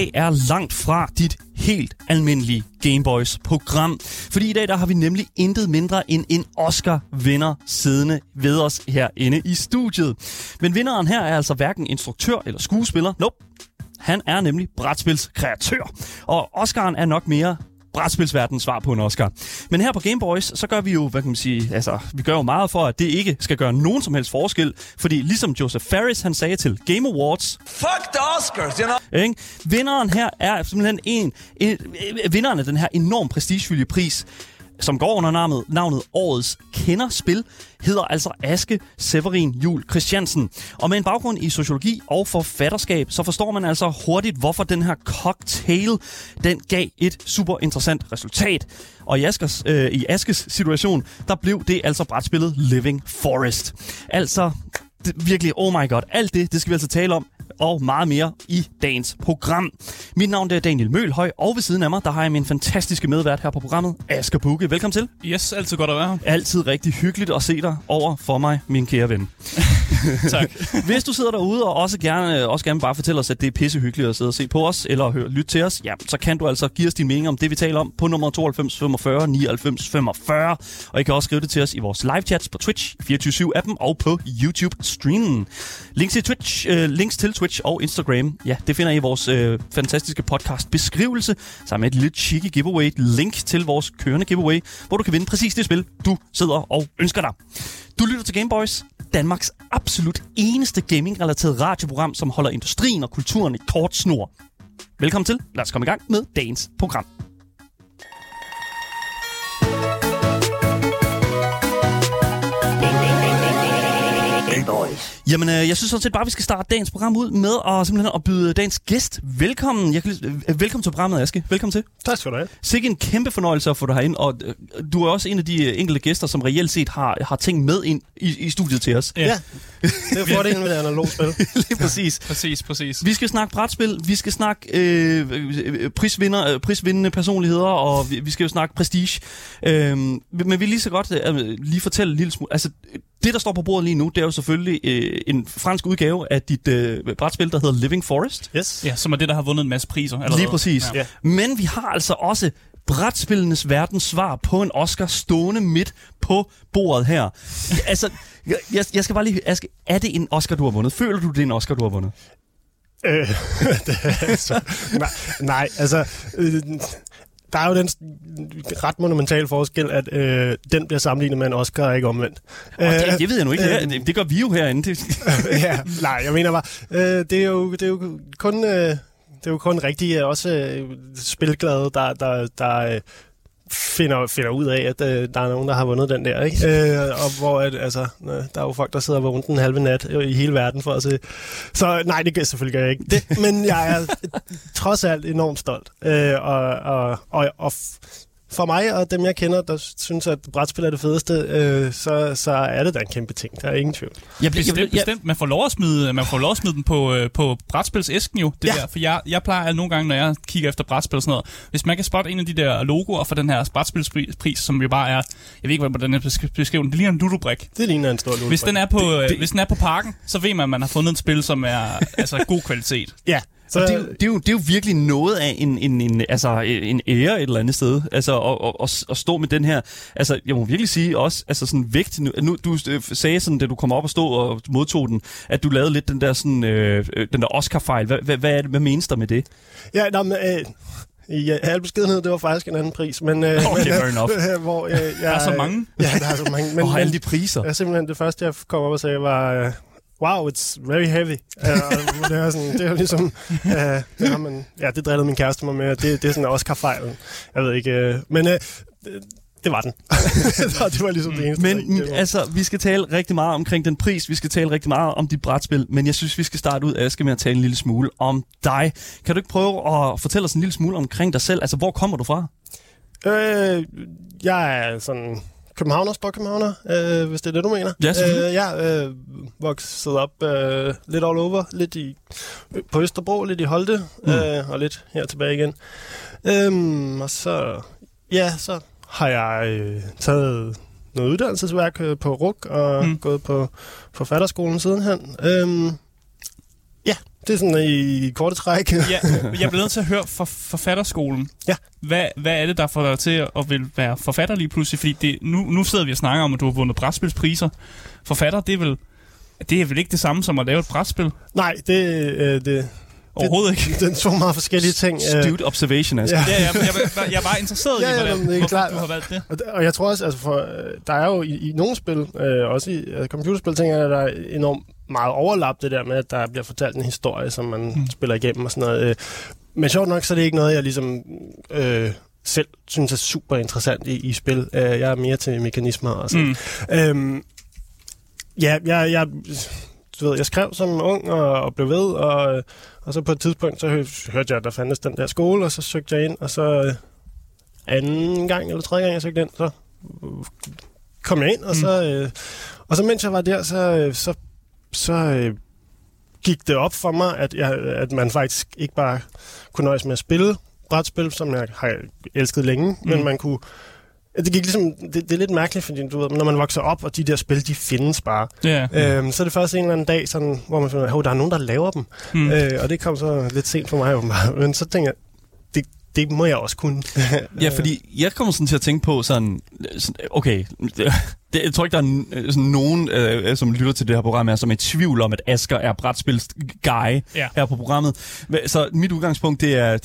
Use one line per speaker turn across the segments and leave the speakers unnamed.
dag er langt fra dit helt almindelige Gameboys program. Fordi i dag der har vi nemlig intet mindre end en Oscar-vinder siddende ved os herinde i studiet. Men vinderen her er altså hverken instruktør eller skuespiller. Nope. Han er nemlig brætspilskreatør. Og Oscaren er nok mere brætspilsverdens svar på en Oscar. Men her på Game Boys, så gør vi jo, hvad kan man sige, altså, vi gør jo meget for, at det ikke skal gøre nogen som helst forskel. Fordi ligesom Joseph Ferris, han sagde til Game Awards,
Fuck the Oscars, you know?
ikke? Vinderen her er simpelthen en, en, en vinderen af den her enormt prestigefyldte pris, som går under navnet, navnet Årets Kenderspil, hedder altså Aske Severin Jul Christiansen. Og med en baggrund i sociologi og forfatterskab, så forstår man altså hurtigt, hvorfor den her cocktail, den gav et super interessant resultat. Og i Askers, øh, i Askes situation, der blev det altså brætspillet Living Forest. Altså, det, virkelig, oh my god, alt det, det skal vi altså tale om og meget mere i dagens program. Mit navn er Daniel Mølhøj, og ved siden af mig, der har jeg min fantastiske medvært her på programmet, Asger Bukke. Velkommen til.
Yes, altid godt at være her.
Altid rigtig hyggeligt at se dig over for mig, min kære ven.
tak.
Hvis du sidder derude og også gerne, også gerne bare fortælle os, at det er pissehyggeligt at sidde og se på os, eller høre, lytte til os, ja, så kan du altså give os din mening om det, vi taler om på nummer 92 45 99 45. Og I kan også skrive det til os i vores live chats på Twitch, 24-7-appen og på YouTube-streamen. Links til Twitch, øh, links til Twitch og Instagram, ja, det finder I i vores øh, fantastiske podcast beskrivelse, sammen med et lille cheeky giveaway, et link til vores kørende giveaway, hvor du kan vinde præcis det spil, du sidder og ønsker dig. Du lytter til Gameboys, Danmarks absolut eneste gaming-relateret radioprogram, som holder industrien og kulturen i kort snor. Velkommen til. Lad os komme i gang med dagens program.
Gameboys.
Jamen, øh, jeg synes sådan set bare, vi skal starte dagens program ud med at, simpelthen at byde dagens gæst velkommen. Jeg kan, øh, velkommen til programmet, Aske. Velkommen til.
Tak skal du have.
Sikke en kæmpe fornøjelse at få dig herind, og øh, du er også en af de øh, enkelte gæster, som reelt set har, har ting med ind i, i studiet til os.
Ja,
Ja, det er fordelen ved analog spil.
Lige præcis.
præcis, præcis.
Vi skal snakke brætspil, vi skal snakke øh, øh, prisvinder, øh, prisvindende personligheder, og vi, vi skal jo snakke prestige. Øh, men vi lige så godt øh, lige fortælle en lille smule. Altså, det, der står på bordet lige nu, det er jo selvfølgelig øh, en fransk udgave af dit øh, brætspil, der hedder Living Forest.
Yes.
Ja, som er det, der har vundet en masse priser. Allerede.
Lige præcis.
Ja.
Men vi har altså også brætspillenes verdens svar på en Oscar stående midt på bordet her. altså, jeg, jeg skal bare lige Aske, er det en Oscar, du har vundet? Føler du, det er en Oscar, du har vundet?
Øh, det er altså, nej, nej, altså... Øh, der er jo den ret monumentale forskel, at øh, den bliver sammenlignet med en Oscar, og ikke omvendt.
Og
Øh,
det, det ved jeg nu ikke.
øh,
Det, det gør vi jo herinde. Det,
ja, nej, jeg mener bare, øh, det, er jo, det er jo kun... Øh, det er jo kun rigtig øh, også øh, spilglade, der, der, der øh, finder, finder ud af, at øh, der er nogen, der har vundet den der. Ikke? Øh, og hvor at, altså, øh, der er jo folk, der sidder vågen den halve nat øh, i hele verden for at se. Så nej, det gør selvfølgelig gør jeg ikke. Det, men jeg er trods alt enormt stolt. Øh, og, og, og, og for mig og dem, jeg kender, der synes, at brætspil er det fedeste, øh, så, så er det da en kæmpe ting. Der er ingen tvivl.
jeg,
Bestemt,
jeg, jeg,
bestemt. Man får lov at smide, man får lov at smide den på, øh, på brætspilsæsken jo. Det
Ja.
der. For jeg, jeg plejer nogle gange, når jeg kigger efter brætspil og sådan noget, hvis man kan spotte en af de der logoer for den her brætspilspris, som jo bare er, jeg ved ikke, hvordan jeg skal beskrive den, det ligner en ludobrik.
Det ligner en stor lule.
Hvis den, er på, det, hvis den er på parken, så ved man, at man har fundet et spil, som er altså, god kvalitet.
Ja, så
og det, er jo- det, er jo, det er jo virkelig noget af en, en, en, altså, en ære et eller andet sted. Altså at, at, at, at stå med den her... Altså, jeg må virkelig sige også, altså sådan vægt... Nu, nu, du øh, sagde sådan, da du kom op og stod og modtog den, at du lavede lidt den der, sådan, øh, øh, den der Oscar-fejl. Hvad, hvad, hvad, er hvad menes der med det?
Ja, nå, men, øh, i al beskedenhed, det var faktisk en anden pris. Men, øh,
Okay, fair enough.
øh, hvor, øh, jeg,
Der er så mange.
Ja, der er så mange. Men,
Og alle de priser.
ja, simpelthen det første, jeg kom op og sagde, var... Øh, Wow, it's very heavy. Uh, det var sådan, det var ligesom, uh, ja, men, ja, det drillede min kæreste mig med, og det, det er sådan Oscar-fejlen. Jeg ved ikke, uh, men uh, det, det var den. det var ligesom det eneste.
Men
var-
altså, vi skal tale rigtig meget omkring den pris, vi skal tale rigtig meget om dit brætspil, men jeg synes, vi skal starte ud, Aske, med at tale en lille smule om dig. Kan du ikke prøve at fortælle os en lille smule omkring dig selv? Altså, hvor kommer du fra?
Øh, jeg er sådan københavner, storkøbenhavner, øh, hvis det er det, du mener.
Ja,
øh, Jeg øh, vokset op øh, lidt all over, lidt i, på Østerbro, lidt i Holte, mm. øh, og lidt her tilbage igen. Øhm, og så, ja, så har jeg øh, taget noget uddannelsesværk øh, på RUK og mm. gået på forfatterskolen sidenhen. Øhm, ja, det er sådan i korte træk.
ja, jeg bliver nødt til at høre for forfatterskolen.
Ja.
Hvad, hvad er det, der får dig til at vil være forfatter lige pludselig? Fordi det, nu, nu sidder vi og snakker om, at du har vundet brætspilspriser. Forfatter, det er vel det er vel ikke det samme som at lave et brætspil?
Nej, det, øh, det,
Overhovedet ikke.
Det er to meget forskellige ting.
Stewed observation, altså.
Ja, ja jeg, jeg, jeg er bare interesseret
ja,
i, hvordan,
det er
hvorfor
klart.
du har valgt det.
Og, og jeg tror også, altså for, øh, der er jo i, i nogle spil, øh, også i uh, computerspil, tænker jeg, at der er enormt meget overlap det der med, at der bliver fortalt en historie, som man mm. spiller igennem og sådan noget. Øh. Men sjovt nok, så er det ikke noget, jeg ligesom øh, selv synes er super interessant i, i spil. Øh, jeg er mere til mekanismer og sådan. Mm. Øhm, ja, jeg, jeg, du ved, jeg skrev som ung og, og blev ved, og, og så på et tidspunkt, så hørte jeg, at der fandtes den der skole, og så søgte jeg ind, og så øh, anden gang eller tredje gang, jeg søgte ind, så kom jeg ind, og så, øh, og så mens jeg var der, så, øh, så, så øh, gik det op for mig, at, jeg, at man faktisk ikke bare kunne nøjes med at spille brætspil, som jeg har elsket længe, mm. men man kunne det gik ligesom, det, det er lidt mærkeligt, fordi du ved, når man vokser op, og de der spil, de findes bare.
Yeah.
Øhm, så er det først en eller anden dag, sådan, hvor man finder, at der er nogen, der laver dem. Mm. Øh, og det kom så lidt sent for mig, men så tænker jeg, det, det må jeg også kunne.
ja, fordi jeg kommer sådan til at tænke på sådan, okay, det, jeg tror ikke, der er øh, sådan nogen, øh, som lytter til det her program, er, som er i tvivl om, at Asker er brætspils-guy
ja.
her på programmet. Så mit udgangspunkt, det er...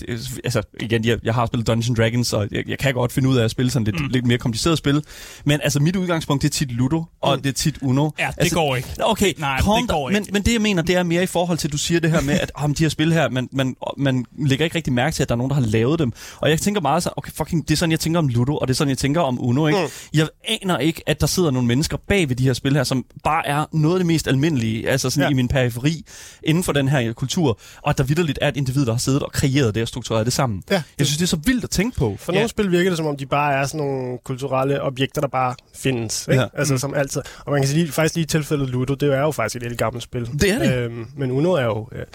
Altså, igen, jeg, jeg har spillet Dungeons Dragons, og jeg, jeg kan godt finde ud af at spille sådan lidt, mm. lidt mere kompliceret spil. Men altså, mit udgangspunkt, det er tit Ludo, og mm. det er tit Uno.
Ja, det
altså,
går ikke.
Okay,
Nej, det går
ikke. Men, men det, jeg mener, det er mere i forhold til, at du siger det her med, at om de her spil her, man, man, man lægger ikke rigtig mærke til, at der er nogen, der har lavet dem. Og jeg tænker meget så, okay, fucking, det er sådan, jeg tænker om Ludo, og det er sådan, jeg tænker om Uno, ikke? Mm. Jeg aner ikke, at der sidder nogle mennesker bag ved de her spil her, som bare er noget af det mest almindelige, altså sådan ja. i min periferi, inden for den her kultur, og at der vidderligt er et individ, der har siddet og kreeret det og struktureret det sammen. Ja. Jeg synes, det er så vildt at tænke på.
For ja. nogle spil virker det, som om de bare er sådan nogle kulturelle objekter, der bare findes. Ikke? Ja. Altså mm. som altid. Og man kan sige, faktisk lige i tilfældet Ludo, det er jo faktisk et lille gammelt spil.
Det er det.
Øhm, men Uno er jo... Øh,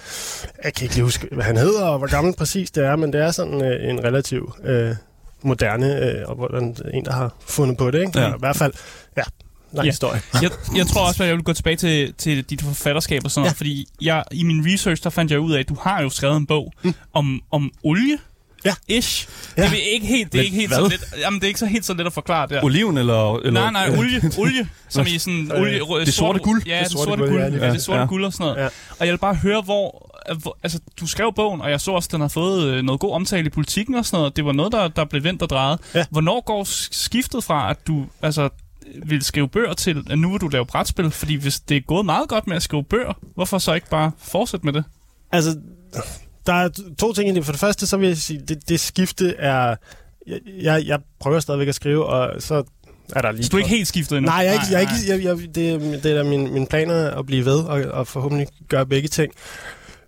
jeg kan ikke lige huske, hvad han hedder, og hvor gammelt præcis det er, men det er sådan øh, en relativ... Øh, moderne, øh, og hvordan en, der har fundet på det. Ikke? Ja. I hvert fald, ja, lang ja. historie.
jeg, jeg tror også, at jeg vil gå tilbage til, til dit forfatterskab og sådan ja. noget, fordi jeg, i min research, der fandt jeg ud af, at du har jo skrevet en bog mm. om, om olie.
Ja.
Ish. Ja. Det er ikke helt, det er ikke helt så let, jamen, det er ikke så helt så let at forklare der.
Oliven eller, eller
Nej, nej, olie, olie, som i sådan olie,
det sorte, guld.
Ja, det, sorte, sorte guld, guld. Ja, det sorte ja. guld og sådan noget. Ja. Og jeg vil bare høre hvor altså du skrev bogen, og jeg så også at den har fået øh, noget god omtale i politikken og sådan noget. Det var noget der der blev vendt og drejet. Ja. Hvornår går skiftet fra at du altså vil skrive bøger til, at nu vil du lave brætspil? Fordi hvis det er gået meget godt med at skrive bøger, hvorfor så ikke bare fortsætte med det?
Altså, der er to ting i det. For det første, så vil jeg sige, det, det skifte er... Jeg, jeg, jeg prøver stadigvæk at skrive, og så er der lige...
Så du er ikke helt skiftet endnu?
Nej, jeg er ikke, jeg er ikke, jeg, jeg, det, det er min, min planer at blive ved, og, og forhåbentlig gøre begge ting.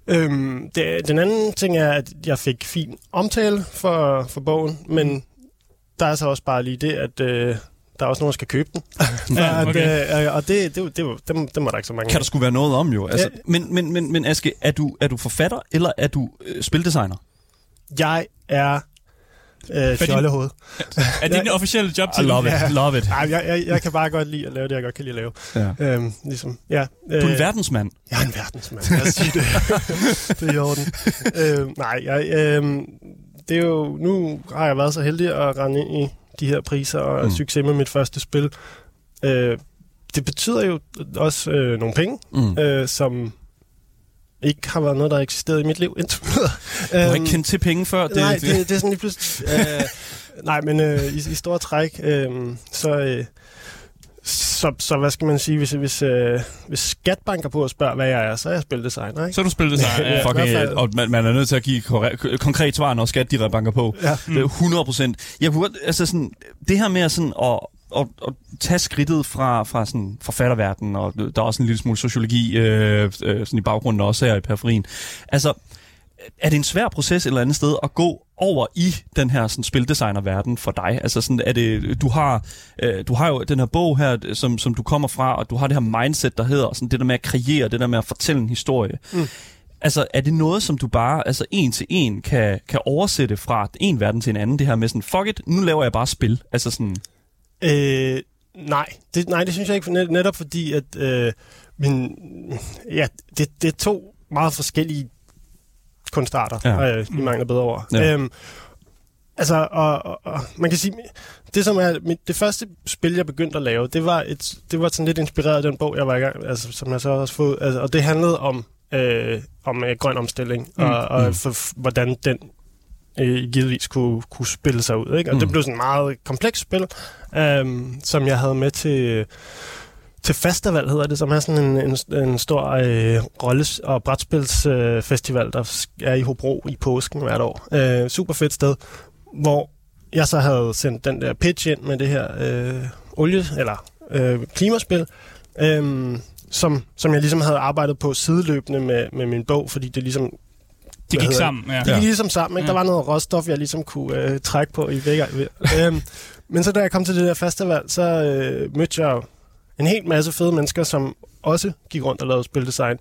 Øhm, det, den anden ting er, at jeg fik fin omtale for, for bogen, men der er så også bare lige det, at øh, der er også nogen, der skal købe den. ja, okay. og det, det, det, det, det, det må der ikke så mange
Kan der skulle være noget om jo. Altså, ja. men, men, men, men Aske, er du, er du forfatter, eller er du øh, spildesigner?
Jeg er øh, fjollehoved.
er det din officielle job til?
I love it. Ja. Love it.
Ej, jeg, jeg, jeg kan bare godt lide at lave det, jeg godt kan lide at lave. Ja. Øhm, ligesom, ja.
Øh, du er en verdensmand.
Jeg er en verdensmand. Lad os sige det. det er i orden. øh, nej, jeg, øh, det er jo, nu har jeg været så heldig at rende ind i de her priser og mm. succes med mit første spil. Øh, det betyder jo også øh, nogle penge, mm. øh, som ikke har været noget, der har eksisteret i mit liv indtil videre.
Du har ikke øhm, kendt til penge før?
Det, nej, det, det er sådan lige pludselig... øh, nej, men øh, i, i store træk, øh, så... Øh, så, så hvad skal man sige, hvis, hvis, øh, hvis skat banker på og spørger, hvad jeg er, så er jeg spildesigner, ikke?
Så er du spildesigner, ja.
Fuck, ja, og man, man er nødt til at give korre- konkret svar, når skat de banker på. Ja. Det er 100 procent. Jeg kunne altså sådan, det her med sådan at, at, at tage skridtet fra, fra sådan forfatterverdenen, og der er også en lille smule sociologi øh, øh, sådan i baggrunden også her i periferien. Altså, er det en svær proces et eller andet sted at gå over i den her sådan, spildesignerverden for dig? Altså sådan, er det, du har, øh, du har jo den her bog her, som, som du kommer fra, og du har det her mindset, der hedder sådan, det der med at kreere, det der med at fortælle en historie. Mm. Altså, er det noget, som du bare altså en til en kan, kan oversætte fra en verden til en anden, det her med sådan, fuck it, nu laver jeg bare spil? Altså sådan...
Øh, nej, det, nej, det synes jeg ikke, net, netop fordi, at øh, min, ja, det, det er to meget forskellige kunstarter, ja. øh, i mangler bedre ord. Ja. Øhm, altså, og, og, og, man kan sige, det som er mit, det første spil, jeg begyndte at lave, det var, et, det var sådan lidt inspireret af den bog, jeg var i gang, altså, som jeg så også fået, altså, og det handlede om, øh, om øh, grøn omstilling, mm. og, og mm. for, hvordan den øh, givetvis kunne, kunne spille sig ud. Ikke? Og mm. det blev sådan et meget komplekst spil, øh, som jeg havde med til til festival hedder det, som er sådan en, en, en stor øh, rolles- og brætspilsfestival, øh, der er i Hobro i påsken hvert år. Øh, super fedt sted, hvor jeg så havde sendt den der pitch ind med det her øh, olie- eller øh, klimaspil, øh, som, som jeg ligesom havde arbejdet på sideløbende med, med min bog, fordi det ligesom
det gik sammen, ja.
Det gik ligesom sammen, ikke? Ja. Der var noget råstof, jeg ligesom kunne øh, trække på i begge øhm, Men så da jeg kom til det der festival, så øh, mødte jeg en hel masse fede mennesker, som også gik rundt og lavede spildesign,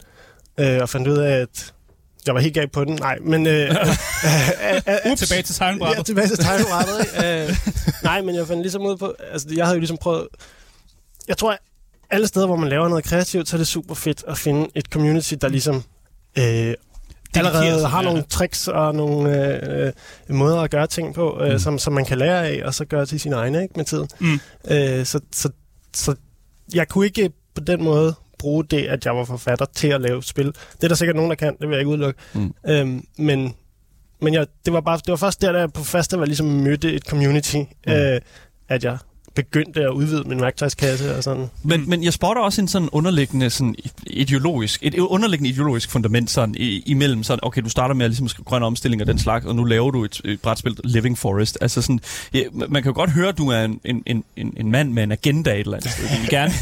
øh, og fandt ud af, at jeg var helt galt på den. Nej, men... Øh, øh,
øh, tilbage til tegnbrættet.
Ja, tilbage til tegnbrættet. øh, nej, men jeg fandt ligesom ud på... Altså, jeg havde jo ligesom prøvet... Jeg tror, alle steder, hvor man laver noget kreativt, så er det super fedt at finde et community, der ligesom øh, allerede har ja. nogle tricks og nogle øh, øh, måder at gøre ting på, øh, mm. som, som man kan lære af, og så gøre til sin egne ikke, med tiden. Mm. Øh, så, så, så jeg kunne ikke på den måde bruge det, at jeg var forfatter til at lave spil. Det er der sikkert nogen, der kan, det vil jeg ikke udelukke. Mm. Øhm, men men jeg, det, var bare, det var først der, da jeg på festival ligesom mødte et community, mm. øh, at jeg begyndte at udvide min værktøjskasse og sådan.
Men, mm. men jeg spotter også en sådan underliggende sådan ideologisk, et underliggende ideologisk fundament sådan i, imellem sådan, okay, du starter med at ligesom skrive grøn omstilling og den slags, og nu laver du et, et brætspil, Living Forest. Altså sådan, ja, man kan jo godt høre, at du er en, en, en, en mand med en agenda et eller andet sted. Vi vil gerne,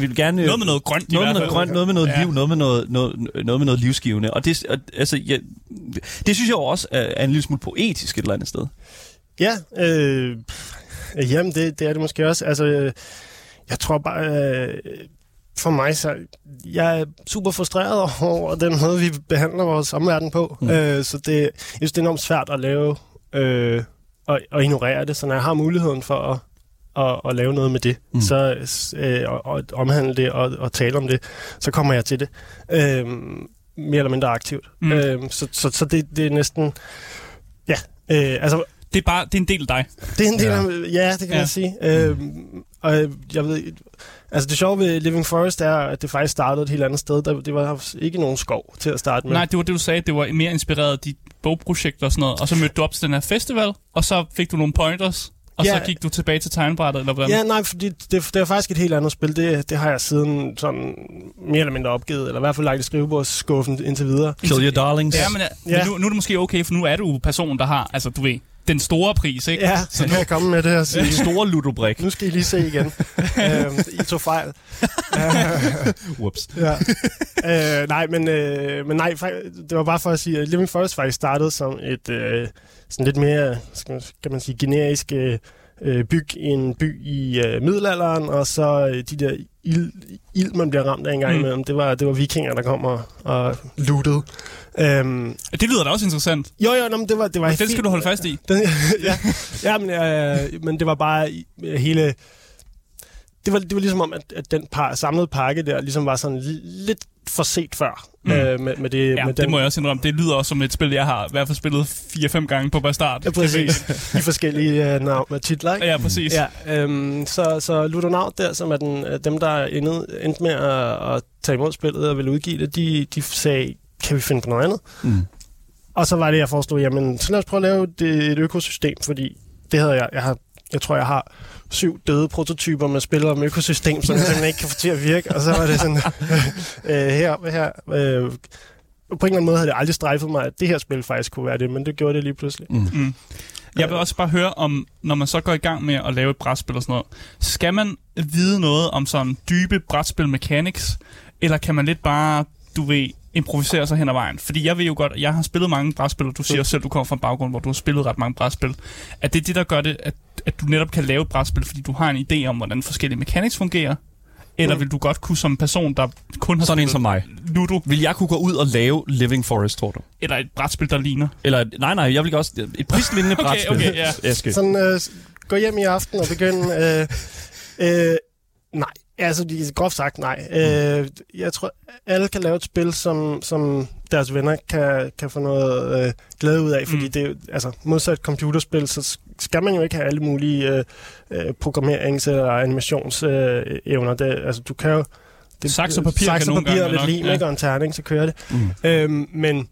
vi vil gerne
noget med noget grønt,
noget med noget grønt, noget med noget ja. liv, noget med noget, noget, noget med noget livsgivende. Og det, altså, ja, det synes jeg også er en lille smule poetisk et eller andet sted.
Ja, øh, Jamen, det, det er det måske også. Altså, øh, jeg tror bare, øh, for mig, så jeg er super frustreret over den måde, vi behandler vores omverden på. Mm. Øh, så det, jeg synes, det er enormt svært at lave øh, og, og ignorere det. Så når jeg har muligheden for at, at, at lave noget med det, mm. så øh, og, og omhandle det og, og tale om det, så kommer jeg til det. Øh, mere eller mindre aktivt. Mm. Øh, så så, så det, det er næsten... Ja, øh, altså
det er bare det er en del af dig.
Det er en del ja. af ja, det kan ja. man sige. Øhm, og jeg ved, altså det sjove ved Living Forest er, at det faktisk startede et helt andet sted. Der, det var ikke nogen skov til at starte med.
Nej, det var det, du sagde. Det var mere inspireret af dit bogprojekt og sådan noget. Og så mødte du op til den her festival, og så fik du nogle pointers. Og ja, så gik du tilbage til tegnbrættet, eller hvordan?
Ja, nej, fordi det, det er faktisk et helt andet spil. Det, det har jeg siden sådan mere eller mindre opgivet, eller i hvert fald lagt i skrivebordsskuffen indtil videre.
Kill your darlings.
Ja, men, ja. men nu, nu er det måske okay, for nu er du personen, der har, altså du ved, den store pris, ikke?
Ja, så nu kan jeg komme med det her.
Den store ludobrik.
Nu skal I lige se igen. øhm, I tog fejl.
Whoops.
ja. Øh, nej, men, øh, men nej, det var bare for at sige, at Living Forest faktisk startede som et øh, sådan lidt mere, skal kan man sige, generisk øh, øh, byg en by i øh, middelalderen, og så øh, de der ild, ild, man bliver ramt af en gang mm. imellem, det var, det var vikinger, der kom og, og lootede.
Um, det lyder da også interessant.
Jo, jo, no, men det var, det var
Den skal du holde fast i.
Den, ja, ja men, øh, men det var bare hele... Det var, det var ligesom om, at, at den par, samlede pakke der ligesom var sådan lidt for set før. Mm. Øh, med, med det,
ja,
med
det den. må jeg også indrømme. Det lyder også som et spil, jeg har i hvert fald spillet 4-5 gange på start.
Ja, præcis. De forskellige uh, navn med titler, ikke?
Ja, præcis.
Ja, øhm, så, så Ludonaut der, som er den, øh, dem, der endte, endte med at, at tage imod spillet og ville udgive det, de, de sagde, kan vi finde på noget andet? Mm. Og så var det, jeg forestod, jamen, så lad os prøve at lave det, et økosystem, fordi det havde jeg, jeg har, jeg tror, jeg har syv døde prototyper med spillere om økosystem, som jeg simpelthen ikke kan få til at virke. Og så var det sådan, øh, her, her øh, på en eller anden måde havde det aldrig strejfet mig, at det her spil faktisk kunne være det, men det gjorde det lige pludselig. Mm. Mm.
Jeg vil også bare høre om, når man så går i gang med at lave et brætspil og sådan noget, skal man vide noget om sådan dybe brætspil mechanics, eller kan man lidt bare, du ved, improvisere sig hen ad vejen. Fordi jeg ved jo godt, jeg har spillet mange brætspil, og du siger mm. selv, du kommer fra en baggrund, hvor du har spillet ret mange brætspil. Er det det, der gør det, at, at du netop kan lave et brætspil, fordi du har en idé om, hvordan forskellige mechanics fungerer? Eller mm. vil du godt kunne som person, der kun har
Sådan en som mig.
Ludo?
Vil jeg kunne gå ud og lave Living Forest, tror du?
Eller et brætspil, der ligner?
Eller, nej, nej, jeg vil også... Et prisvindende
okay,
brætspil.
Okay, ja.
Sådan, øh, gå hjem i aften og begynde... Øh, øh, Nej, altså de, groft sagt nej. Mm. Øh, jeg tror, alle kan lave et spil, som, som deres venner kan, kan få noget øh, glæde ud af, fordi mm. det er altså modsat computerspil, så skal man jo ikke have alle mulige øh, øh, programmerings- eller animationsevner. Øh, det, altså, du kan jo...
Det, saks og papir
saks
kan
og papir
og
lidt lim, ja. og en terning, så kører det. Mm. Øhm, men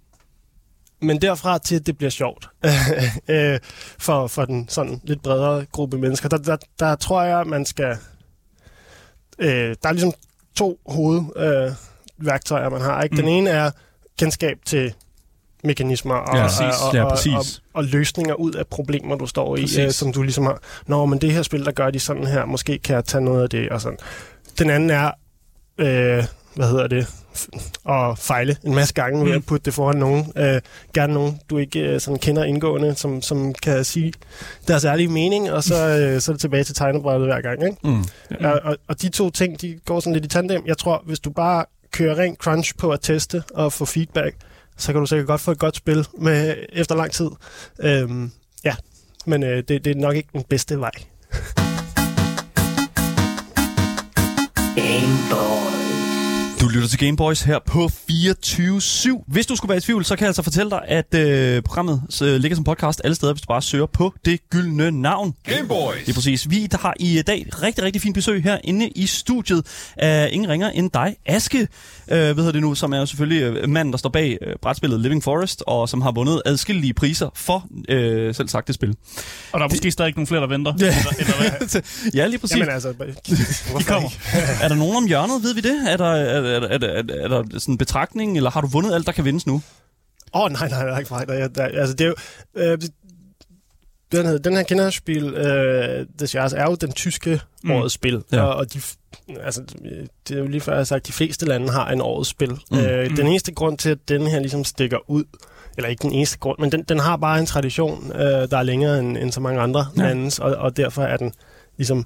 men derfra til, at det bliver sjovt øh, for, for den sådan lidt bredere gruppe mennesker, der, der, der tror jeg, at man skal... Øh, der er ligesom to hovedværktøjer, øh, man har. Ikke? Den mm. ene er kendskab til mekanismer og, ja, og, og, ja, og, og, og løsninger ud af problemer, du står i, øh, som du ligesom har. Nå, men det her spil, der gør de sådan her, måske kan jeg tage noget af det, og sådan. Den anden er, øh, hvad hedder det, og fejle en masse gange ved mm. at putte det foran nogen. Øh, gerne nogen, du ikke øh, sådan kender indgående, som, som kan sige deres ærlige mening, og så, øh, så er det tilbage til tegnebrættet hver gang. Ikke? Mm. Ja. Og, og, og de to ting, de går sådan lidt i tandem. Jeg tror, hvis du bare kører rent crunch på at teste og få feedback, så kan du sikkert godt få et godt spil med efter lang tid. Øhm, ja, men øh, det, det er nok ikke den bedste vej.
Du lytter til Gameboys her på 24-7. Hvis du skulle være i tvivl, så kan jeg altså fortælle dig, at øh, programmet øh, ligger som podcast alle steder, hvis du bare søger på det gyldne navn.
Gameboys!
Det er præcis. Vi der har i dag rigtig, rigtig fint besøg her inde i studiet af ingen ringer end dig, Aske, øh, hvad hedder det nu, som er selvfølgelig øh, manden, der står bag øh, brætspillet Living Forest, og som har vundet adskillige priser for øh, selv sagt det spil.
Og der er måske stadig nogle flere, der venter.
Ja, eller, eller ja lige præcis.
Jamen altså,
de kommer. er der nogen om hjørnet, ved vi det? Er der, er, er, er, er, er der sådan en betragtning, eller har du vundet alt, der kan vindes nu?
Åh, oh, nej, nej, nej, fejl. Der, der, altså, det er jo... Øh, den, her, den her Kinderspil, øh, det er jo den tyske mm. årets spil. Ja. Og, og de, altså, det er jo lige før, jeg har sagt, de fleste lande har en årets spil. Mm. Øh, mm. Den eneste grund til, at den her ligesom stikker ud, eller ikke den eneste grund, men den, den har bare en tradition, øh, der er længere end, end så mange andre ja. landes, og, og derfor er den ligesom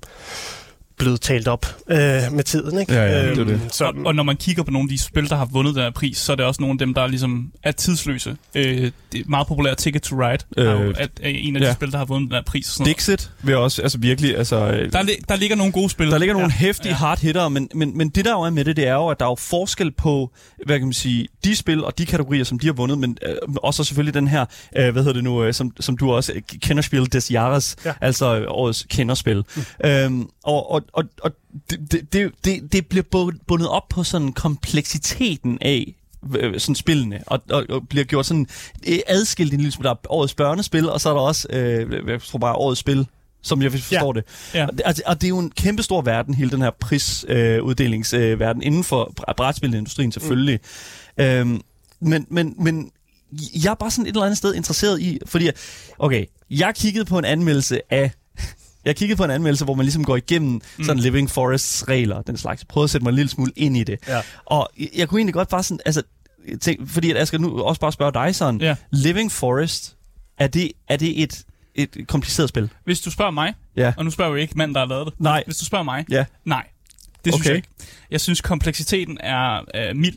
blevet talt op øh, med tiden. Ikke?
Ja, ja, øhm, det er det.
Så, og, og når man kigger på nogle af de spil, der har vundet den her pris, så er det også nogle af dem, der ligesom er tidsløse. Øh, det er meget populært Ticket to Ride, øh, er, jo, at, er en af ja. de spil, der har vundet den her pris.
Sådan Dixit vil også altså virkelig... Altså,
øh, der, der ligger nogle gode spil.
Der ligger nogle ja. hæftige ja. hard hitter, men, men, men det der jo er med det, det er jo, at der er jo forskel på, hvad kan man sige, de spil og de kategorier, som de har vundet, men øh, også selvfølgelig den her, øh, hvad hedder det nu, øh, som, som du også, øh, kenderspil des Jahres, ja. altså øh, årets kenderspil. Mm. Øhm, og, og, og, og det, det, det, det bliver bundet op på sådan kompleksiteten af øh, sådan spillene, og, og, og bliver gjort sådan øh, adskilt en lille smule. Der er årets børnespil, og så er der også, øh, jeg tror bare, årets spil, som jeg forstår ja. det. Ja. Og, altså, og det er jo en kæmpe stor verden, hele den her prisuddelingsverden, øh, inden for brætspilindustrien selvfølgelig. Mm. Øhm, men, men, men jeg er bare sådan et eller andet sted interesseret i, fordi, okay, jeg kiggede på en anmeldelse af jeg kiggede på en anmeldelse, hvor man ligesom går igennem mm. sådan Living Forests regler, den slags. Prøvede at sætte mig en lille smule ind i det. Ja. Og jeg kunne egentlig godt bare sådan, altså, tænk, fordi at jeg skal nu også bare spørge dig sådan, ja. Living Forest, er det, er det et, et kompliceret spil?
Hvis du spørger mig, ja. og nu spørger vi ikke manden, der har lavet det.
Nej.
Hvis du spørger mig,
ja.
nej. Det synes okay. jeg ikke. Jeg synes, kompleksiteten er øh, mild.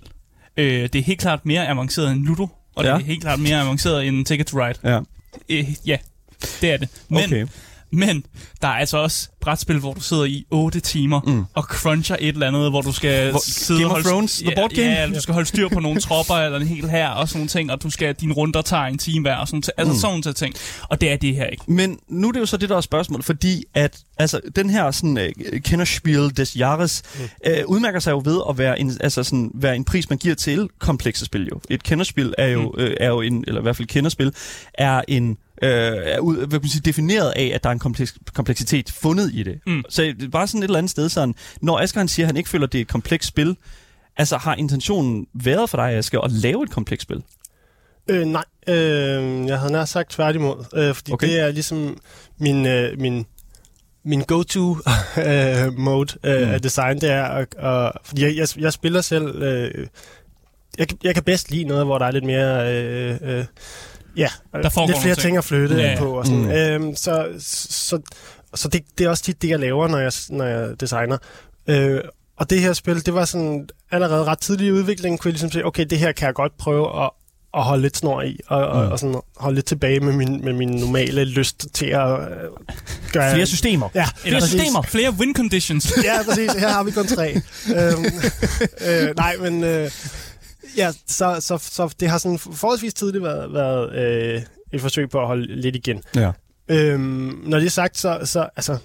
Øh, det er helt klart mere avanceret end Ludo, og ja. det er helt klart mere avanceret end Ticket to Ride.
Ja.
Øh, ja, det er det. Men okay. Men der er altså også brætspil, hvor du sidder i 8 timer mm. og cruncher et eller andet, hvor du skal hvor, sidde
Game
og
holde, Thrones, the board game?
Ja, du skal holde styr på nogle tropper eller en hel her og sådan nogle ting, og du skal dine runder tager en time hver og sådan altså mm. sådan nogle ting. Og det er det her ikke.
Men nu er det jo så det, der er spørgsmål, fordi at altså, den her sådan, uh, Kennerspiel des Jahres mm. uh, udmærker sig jo ved at være en, altså, sådan, være en pris, man giver til komplekse spil. Jo. Et kenderspil er jo, mm. uh, er jo en, eller i hvert fald kenderspil, er en øh, er ud, hvad kan man sige, defineret af, at der er en kompleks, kompleksitet fundet i det. Mm. Så det er bare sådan et eller andet sted sådan, når Asger han siger, at han ikke føler, at det er et komplekst spil, altså har intentionen været for dig, Asger, at lave et komplekst spil?
Øh, nej, øh, jeg havde nær sagt tværtimod, øh, fordi okay. det er ligesom min, øh, min, min go-to øh, mode øh, mm. af design, det er, at, og, fordi jeg, jeg, jeg spiller selv, øh, jeg, jeg kan bedst lide noget, hvor der er lidt mere... Øh, øh, Ja, der lidt flere ting at flytte ja, ja. på. Og sådan. Mm. Øhm, så så, så det, det er også tit det, jeg laver, når jeg, når jeg designer. Øh, og det her spil, det var sådan allerede ret tidlig i udviklingen, kunne jeg ligesom sige, okay, det her kan jeg godt prøve at at holde lidt snor i, og, mm. og, og sådan holde lidt tilbage med min, med min normale lyst til at øh,
gøre... Flere systemer.
Ja,
Flere systemer. Flere win conditions.
ja, præcis. Her har vi kun tre. øhm, øh, nej, men... Øh, ja, så, så, så det har sådan forholdsvis tidligt været, været øh, et forsøg på at holde lidt igen.
Ja.
Øhm, når det er sagt, så, så altså,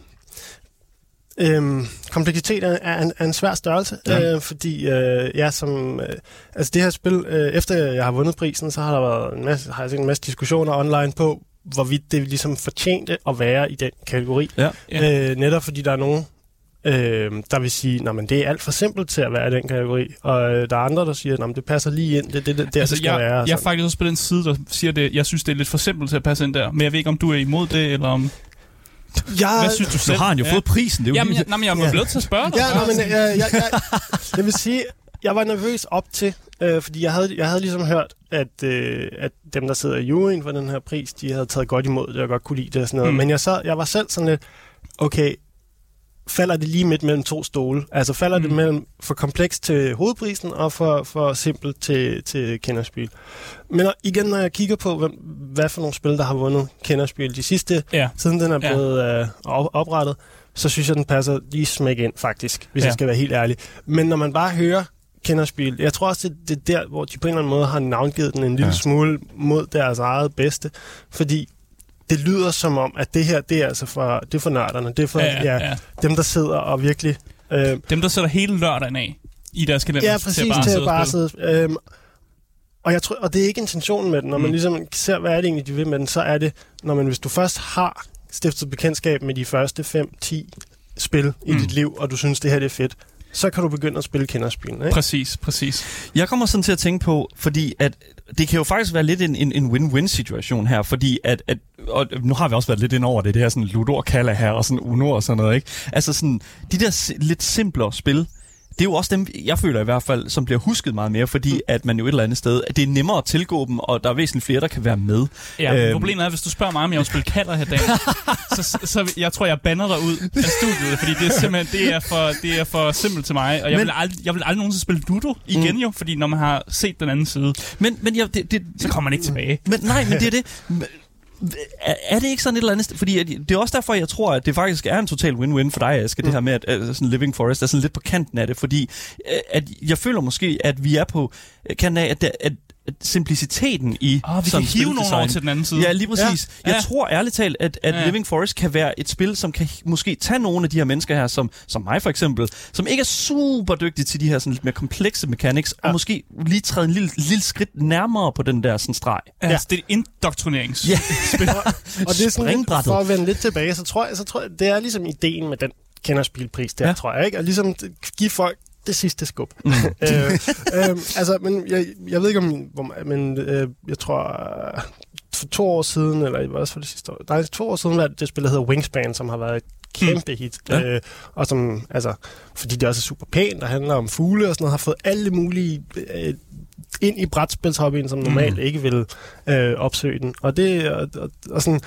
øhm, kompleksitet er, er, en, er en svær størrelse, ja. øh, fordi øh, ja, som, øh, altså det her spil, øh, efter jeg har vundet prisen, så har der været en masse, har jeg set en masse diskussioner online på, hvorvidt det ligesom fortjente at være i den kategori.
Ja.
Øh, netop fordi der er nogen, øh, der vil sige, at det er alt for simpelt til at være i den kategori. Og øh, der er andre, der siger, at det passer lige ind, det er det, det, det, altså, det skal
jeg,
være.
Jeg er faktisk også på den side, der siger det, jeg synes, det er lidt for simpelt til at passe ind der. Men jeg ved ikke, om du er imod det, eller om...
Jeg,
Hvad synes du selv?
Nu har han jo
ja.
fået prisen. Det er jo
Jamen,
lige...
jeg, nej, men jeg er
Ja.
blevet til at spørge dig.
Ja, nå, men, øh, jeg, jeg, jeg, jeg vil sige, jeg var nervøs op til, øh, fordi jeg havde, jeg havde ligesom hørt, at, øh, at dem, der sidder i juryen for den her pris, de havde taget godt imod det, og godt kunne lide det og sådan noget.
Mm.
Men jeg, sad, jeg var selv sådan lidt, okay, falder det lige midt mellem to stole? Altså falder mm. det mellem for kompleks til hovedprisen og for, for simpelt til, til kenderspil? Men når- igen, når jeg kigger på, hvem, hvad for nogle spil, der har vundet kenderspil de sidste,
Ja.
siden den er
Ja.
blevet øh, op- oprettet, så synes jeg, den passer lige smæk ind, faktisk, hvis
Ja.
ja. jeg skal være helt ærlig. Men når man bare hører kenderspil, jeg tror også, det, det er der, hvor de på en eller anden måde har navngivet den en lille
Ja.
ja. smule mod deres eget bedste, fordi det lyder som om, at det her, det er altså for, det er for nørderne, det er for
Ja, ja,
ja, dem, der sidder og virkelig... Øh,
Dem, der sætter hele lørdagen af i deres kalender
ja, præcis, til at bare
sidde.
sidde... Øhm, og, jeg tror, og det er ikke intentionen med den. Når man
Mm.
ligesom ser, hvad er det egentlig, de vil med den, så er det, når man, hvis du først har stiftet bekendtskab med de første 5-10 spil i
Mm.
dit liv, og du synes, det her det er fedt, så kan du begynde at spille kenderspilene. Ikke?
Præcis, præcis.
Jeg kommer sådan til at tænke på, fordi at det kan jo faktisk være lidt en, en, en win-win situation her, fordi at, at, og nu har vi også været lidt ind over det, det her sådan Ludo og Kalla her, og sådan Uno og sådan noget, ikke? Altså sådan, de der si- lidt simplere spil, det er jo også dem, jeg føler i hvert fald, som bliver husket meget mere, fordi at man jo et eller andet sted, at det er nemmere at tilgå dem, og der er væsentligt flere, der kan være med.
Ja,
Øhm.
problemet er, hvis du spørger mig, om jeg vil spille katter her dag, så, så, så jeg tror, jeg banner dig ud af studiet, fordi det er simpelthen det er for, det er for simpelt til mig, og jeg,
Men-
vil aldrig, jeg vil aldrig nogensinde spille Ludo igen mm. jo, fordi når man har set den anden side,
Men, men ja, det, det,
så kommer man ikke tilbage.
Men nej, men det er det. Er, det ikke sådan et eller andet? Fordi at, det er også derfor, jeg tror, at det faktisk er en total win-win for dig, Aske, mm. det her med, at, at sådan Living Forest er sådan lidt på kanten af det, fordi øh, at jeg føler måske, at vi er på kanten af, at, at simpliciteten i
Åh, vi kan
sådan
hive nogen over til den anden side.
Ja, lige præcis. Ja. Jeg
Ja.
tror ærligt talt, at, at
Ja.
ja. Living Forest kan være et spil, som kan måske tage nogle af de her mennesker her, som, som mig for eksempel, som ikke er super dygtige til de her sådan lidt mere komplekse mechanics, ja. og måske lige træde en lille, lille skridt nærmere på den der sådan streg.
Altså, det er indoktrinerings.
Ja.
Og det er sådan for at vende lidt tilbage, så tror jeg, så tror jeg, det er ligesom ideen med den kenderspilpris der,
Ja.
ja. tror jeg, ikke? Og ligesom give folk det sidste skub. Mm. øh, øh, altså, men jeg, jeg ved ikke om, hvor, men øh, jeg tror, øh, for to år siden, eller det var også for det sidste år, nej, to år siden var det det spil, der hedder Wingspan, som har været et kæmpe hit.
Ja.
Øh, og som, altså, fordi det også er super pænt, og handler om fugle og sådan noget, har fået alle mulige øh, ind i brætspilshobbyen, som normalt mm. ikke vil øh, opsøge den. Og det og, og, og sådan,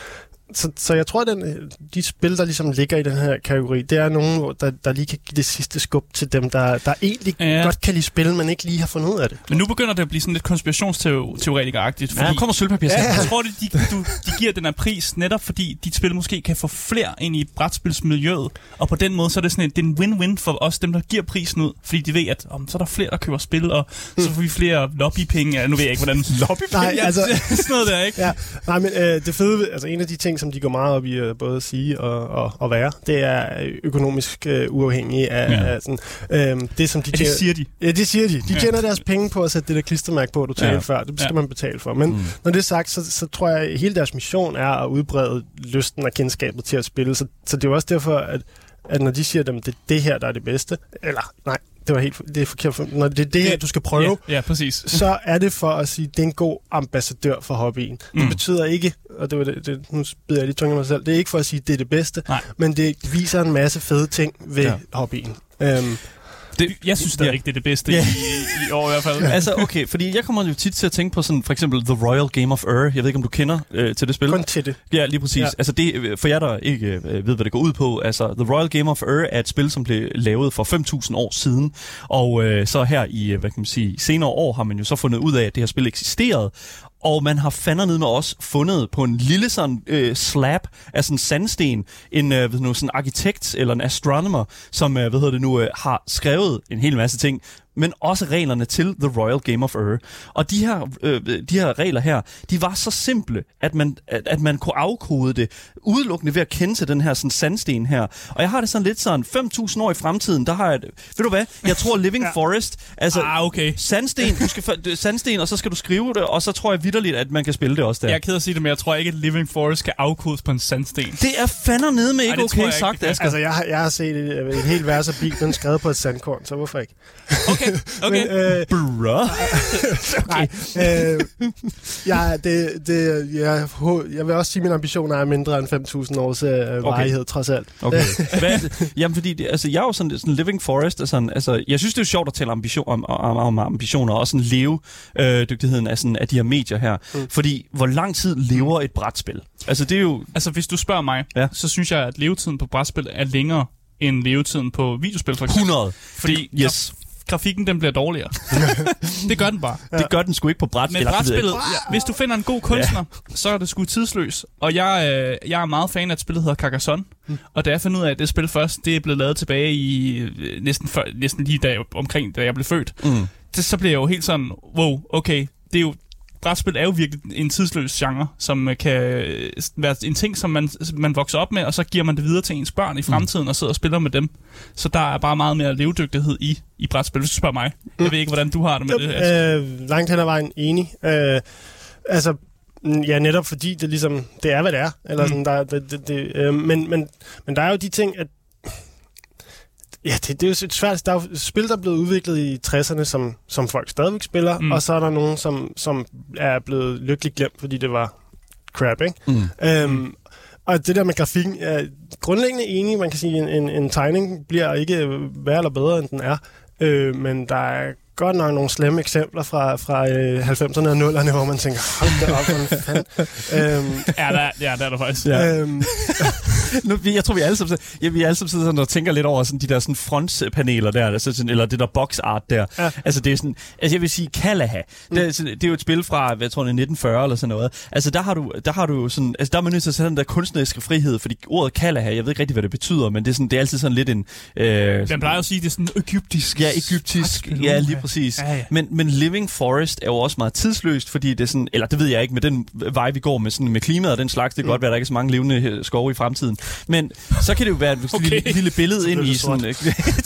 så, så jeg tror, at den, de spil, der ligesom ligger i den her kategori, det er nogen, der, der lige kan give det sidste skub til dem, der, der egentlig
Ja.
ja. godt kan lide spil, men ikke lige har fundet ud af det.
Men nu begynder det at blive sådan lidt konspirationsteoretiker-agtigt.
Ja,
Fordi
nu kommer sølvpapir. Ja,
Jeg tror, de, de, du, de giver den her pris netop fordi dit spil måske kan få flere ind i brætspilsmiljøet. Og på den måde, så er det sådan en, det er en win-win for os, dem der giver prisen ud. Fordi de ved, at om, så er der flere, der køber spil, og så får vi flere lobbypenge. Ja, nu ved jeg ikke, hvordan... Lobbypenge?
Nej,
ja,
altså-
sådan noget der, ikke?
Ja, nej, men øh, det fede, altså en af de ting, som de går meget op i både at sige og, og, og være, det er økonomisk øh, uafhængig af,
Ja.
af sådan, øh, det, som de
Ja, det siger de.
Ja, det siger de. De
Ja.
tjener deres penge på at sætte det der klistermærke på, du talte
Ja.
ja. før. Det skal
Ja.
man betale for. Men mm. når det er sagt, så, så tror jeg, at hele deres mission er at udbrede lysten og kendskabet til at spille. Så, så det er jo også derfor, at, at når de siger, at det er det her, der er det bedste, eller nej, det var helt det er forkert. for- Når det er det her, du skal prøve,
Ja, ja, præcis.
så er det for at sige, at det er en god ambassadør for hobbyen. Mm. Det betyder ikke, og det var det, det, nu bider jeg lige tunge af mig selv, det er ikke for at sige, at det er det bedste,
Nej.
men det viser en masse fede ting ved
ja.
hobbyen. Øhm,
Det, jeg synes stadig ja. ikke, det er det bedste ja. i, i år i hvert fald.
altså, okay, fordi jeg kommer jo tit til at tænke på sådan, for eksempel The Royal Game of Ur. Jeg ved ikke, om du kender øh, til det spil?
Kun til det.
Ja, lige præcis. Ja. Altså, det, for jer, der ikke øh, ved, hvad det går ud på, altså, The Royal Game of Ur er et spil, som blev lavet for 5.000 år siden, og øh, så her i, øh, hvad kan man sige, senere år har man jo så fundet ud af, at det her spil eksisterede, og man har fandme med os fundet på en lille sådan øh, slab af sådan sandsten en øh, ved nu, sådan arkitekt eller en astronomer, som øh, hvad hedder det nu, øh, har skrevet en hel masse ting men også reglerne til The Royal Game of Ur. Og de her, øh, de her regler her, de var så simple, at man, at, at man kunne afkode det udelukkende ved at kende til den her sådan, sandsten her. Og jeg har det sådan lidt sådan, 5.000 år i fremtiden, der har jeg, ved du hvad, jeg tror Living ja. Forest, altså
ah, okay.
sandsten, du skal, sandsten, og så skal du skrive det, og så tror jeg vidderligt, at man kan spille det også der.
Jeg er ked at sige det, men jeg tror ikke, at Living Forest kan afkodes på en sandsten.
Det er fandme nede med ikke Ej, okay sagt,
Asger. Altså, jeg, har, jeg har set et, et helt vers af Bibelen skrevet på et sandkorn, så hvorfor ikke?
Okay. Okay. Men, øh,
Bruh.
okay. Nej, øh, ja, det, det, jeg, jeg vil også sige, at min ambition er mindre end 5.000 års øh, okay. varighed, trods alt.
Okay. Hvad det? Jamen, fordi det, altså, jeg er jo sådan, sådan living forest. Altså, altså, jeg synes, det er sjovt at tale ambition, om, om, om ambitioner, og sådan leve øh, dygtigheden af, sådan, af de her medier her. Mm. Fordi, hvor lang tid lever et brætspil? Altså, det er jo...
Altså, hvis du spørger mig, ja. så synes jeg, at levetiden på brætspil er længere end levetiden på videospil, for
eksempel. 100.
Fordi yes grafikken den bliver dårligere. det gør den bare.
Ja. Det gør den sgu ikke på brætspil.
Men brætspillet, ja, hvis du finder en god kunstner, ja. så er det sgu tidsløs. Og jeg, øh, jeg er meget fan af et spil, der hedder Carcassonne. Mm. Og da jeg fandt ud af, at det spil først, det er blevet lavet tilbage i øh, næsten, før, næsten lige da, omkring, da jeg blev født. Mm. Det, så blev jeg jo helt sådan, wow, okay, det er jo, brætspil er jo virkelig en tidsløs genre, som øh, kan øh, være en ting, som man, man vokser op med, og så giver man det videre til ens børn i mm. fremtiden, mm. og sidder og spiller med dem. Så der er bare meget mere levedygtighed i, i brætspil, hvis du spørger mig. Mm. Jeg ved ikke, hvordan du har det med det.
Altså. Øh, langt hen ad vejen enig. Øh, altså, Ja, netop fordi det ligesom, det er, hvad det er. Eller mm. sådan, der, det, det, det, øh, men, men, men der er jo de ting, at Ja, det, det er jo et svært... Der er jo spil, der er blevet udviklet i 60'erne, som, som folk stadigvæk spiller, mm. og så er der nogen, som, som er blevet lykkeligt glemt, fordi det var crap, ikke? Mm. Øhm, og det der med grafikken, er grundlæggende enig. Man kan sige, at en, en, en tegning bliver ikke værre eller bedre, end den er. Øh, men der er godt nok nogle slemme eksempler fra, fra øh, 90'erne og 0'erne, hvor man tænker, hold da op, hvad fanden.
øhm, ja, der, ja, der er der faktisk. Ja. Øhm,
nu, jeg tror, vi alle sammen, ja, vi alle sammen sidder sådan og tænker lidt over sådan de der sådan frontpaneler der, altså sådan, eller det der box art der. Ja. Altså det er sådan, altså jeg vil sige, Kalaha, mm. det, er, sådan, det er jo et spil fra, jeg tror det er 1940 eller sådan noget. Altså der har du, der har du sådan, altså der er man nødt til at sætte den der kunstneriske frihed, fordi ordet Kalaha, jeg ved ikke rigtig, hvad det betyder, men det er, sådan, det er altid sådan lidt en... Øh,
Man plejer at sige, det er sådan egyptisk.
Ja, egyptisk. Ja, lige præcis. Ja, ja. Men, men Living Forest er jo også meget tidsløst, fordi det er sådan, eller det ved jeg ikke, med den vej, vi går med, sådan, med klimaet og den slags, det kan mm. godt være, at der ikke er så mange levende skove i fremtiden. Men så kan det jo være et okay. lille, lille billede ind i sådan...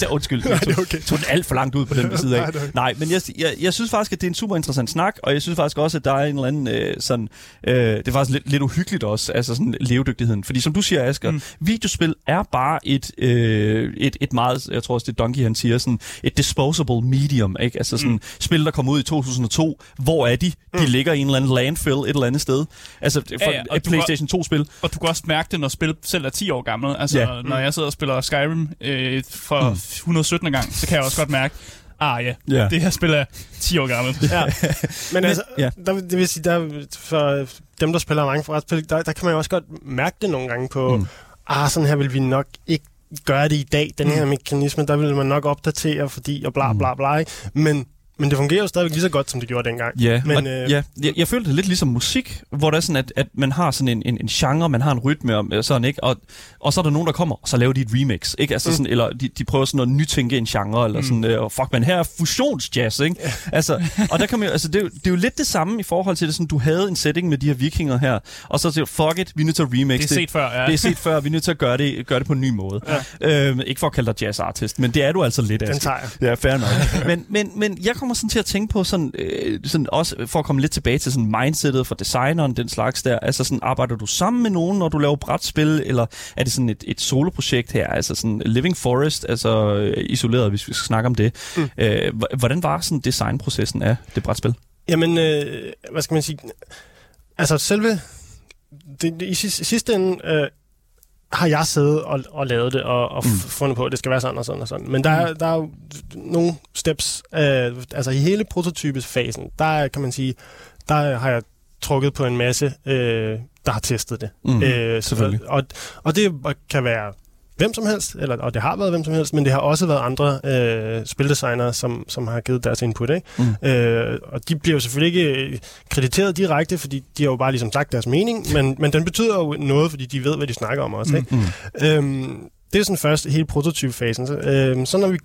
undskyld, jeg tog, okay. tog den alt for langt ud på den side af. Nej, men jeg, jeg, jeg synes faktisk, at det er en super interessant snak, og jeg synes faktisk også, at der er en eller anden øh, sådan... Øh, det er faktisk lidt, lidt uhyggeligt også, altså sådan levedygtigheden. Fordi som du siger, Asger, mm. videospil er bare et, øh, et, et meget, jeg tror også, det Donkey han siger, sådan et disposable medium, ikke? Altså sådan mm. spil, der kom ud i 2002, hvor er de? De mm. ligger i en eller anden landfill et eller andet sted. Altså for ja, ja, et PlayStation 2-spil.
Og du kan også mærke det, når spil selv er 10 år gammel. Altså, ja. når jeg sidder og spiller Skyrim øh, for mm. 117. gang, så kan jeg også godt mærke, ah ja, yeah. det her spil er 10 år gammelt. Ja.
Men altså, ja. der, det vil sige, der, for dem, der spiller mange forretspil, der, der kan man jo også godt mærke det nogle gange på, mm. ah, sådan her vil vi nok ikke gøre det i dag, den her mm. mekanisme, der vil man nok opdatere, fordi og bla bla bla. Ikke? Men men det fungerer jo stadigvæk lige så godt, som det gjorde dengang.
Ja,
men,
og, øh, ja jeg, jeg føler det lidt ligesom musik, hvor det er sådan, at, at man har sådan en, en, en genre, man har en rytme om, øh, sådan, ikke? Og, og så er der nogen, der kommer, og så laver de et remix, ikke? Altså mm. sådan, eller de, de prøver sådan at nytænke en genre, eller mm. sådan, øh, fuck man, her er fusionsjazz, ikke? Ja. Altså, og der kan man altså, det, er jo, det er jo lidt det samme i forhold til det, sådan, du havde en setting med de her vikinger her, og så siger fuck it, vi er nødt til at remix
det. Det er set før, ja.
Det er set før, vi er nødt til at gøre det, gøre det på en ny måde. Ja. Øhm, ikke for at kalde dig jazz artist, men det er du altså lidt af.
Den tager jeg.
Ja, fair nok. men, men, men jeg kommer sådan til at tænke på sådan, øh, sådan også for at komme lidt tilbage til sådan mindsetet for designeren, den slags der, altså sådan, arbejder du sammen med nogen, når du laver brætspil, eller er det sådan et, et soloprojekt her, altså sådan Living Forest, altså øh, isoleret, hvis vi skal snakke om det. Mm. Øh, hvordan var sådan designprocessen af det brætspil?
Jamen, øh, hvad skal man sige, altså selve, det, i sidste ende, øh, har jeg siddet og, og lavet det, og, og mm. fundet på, at det skal være sådan og sådan og sådan. Men der, er, mm. der er jo nogle steps, øh, altså i hele prototypesfasen, der kan man sige, der har jeg trukket på en masse, øh, der har testet det.
Mm, øh, selvfølgelig.
Og, og det kan være hvem som helst, eller, og det har været hvem som helst, men det har også været andre øh, spildesignere, som, som har givet deres input. Ikke? Mm. Øh, og de bliver jo selvfølgelig ikke øh, krediteret direkte, fordi de har jo bare ligesom sagt deres mening, men, men den betyder jo noget, fordi de ved, hvad de snakker om også. Mm. Ikke? Mm. Øhm, det er sådan først hele prototypefasen. Så, øh, så når vi,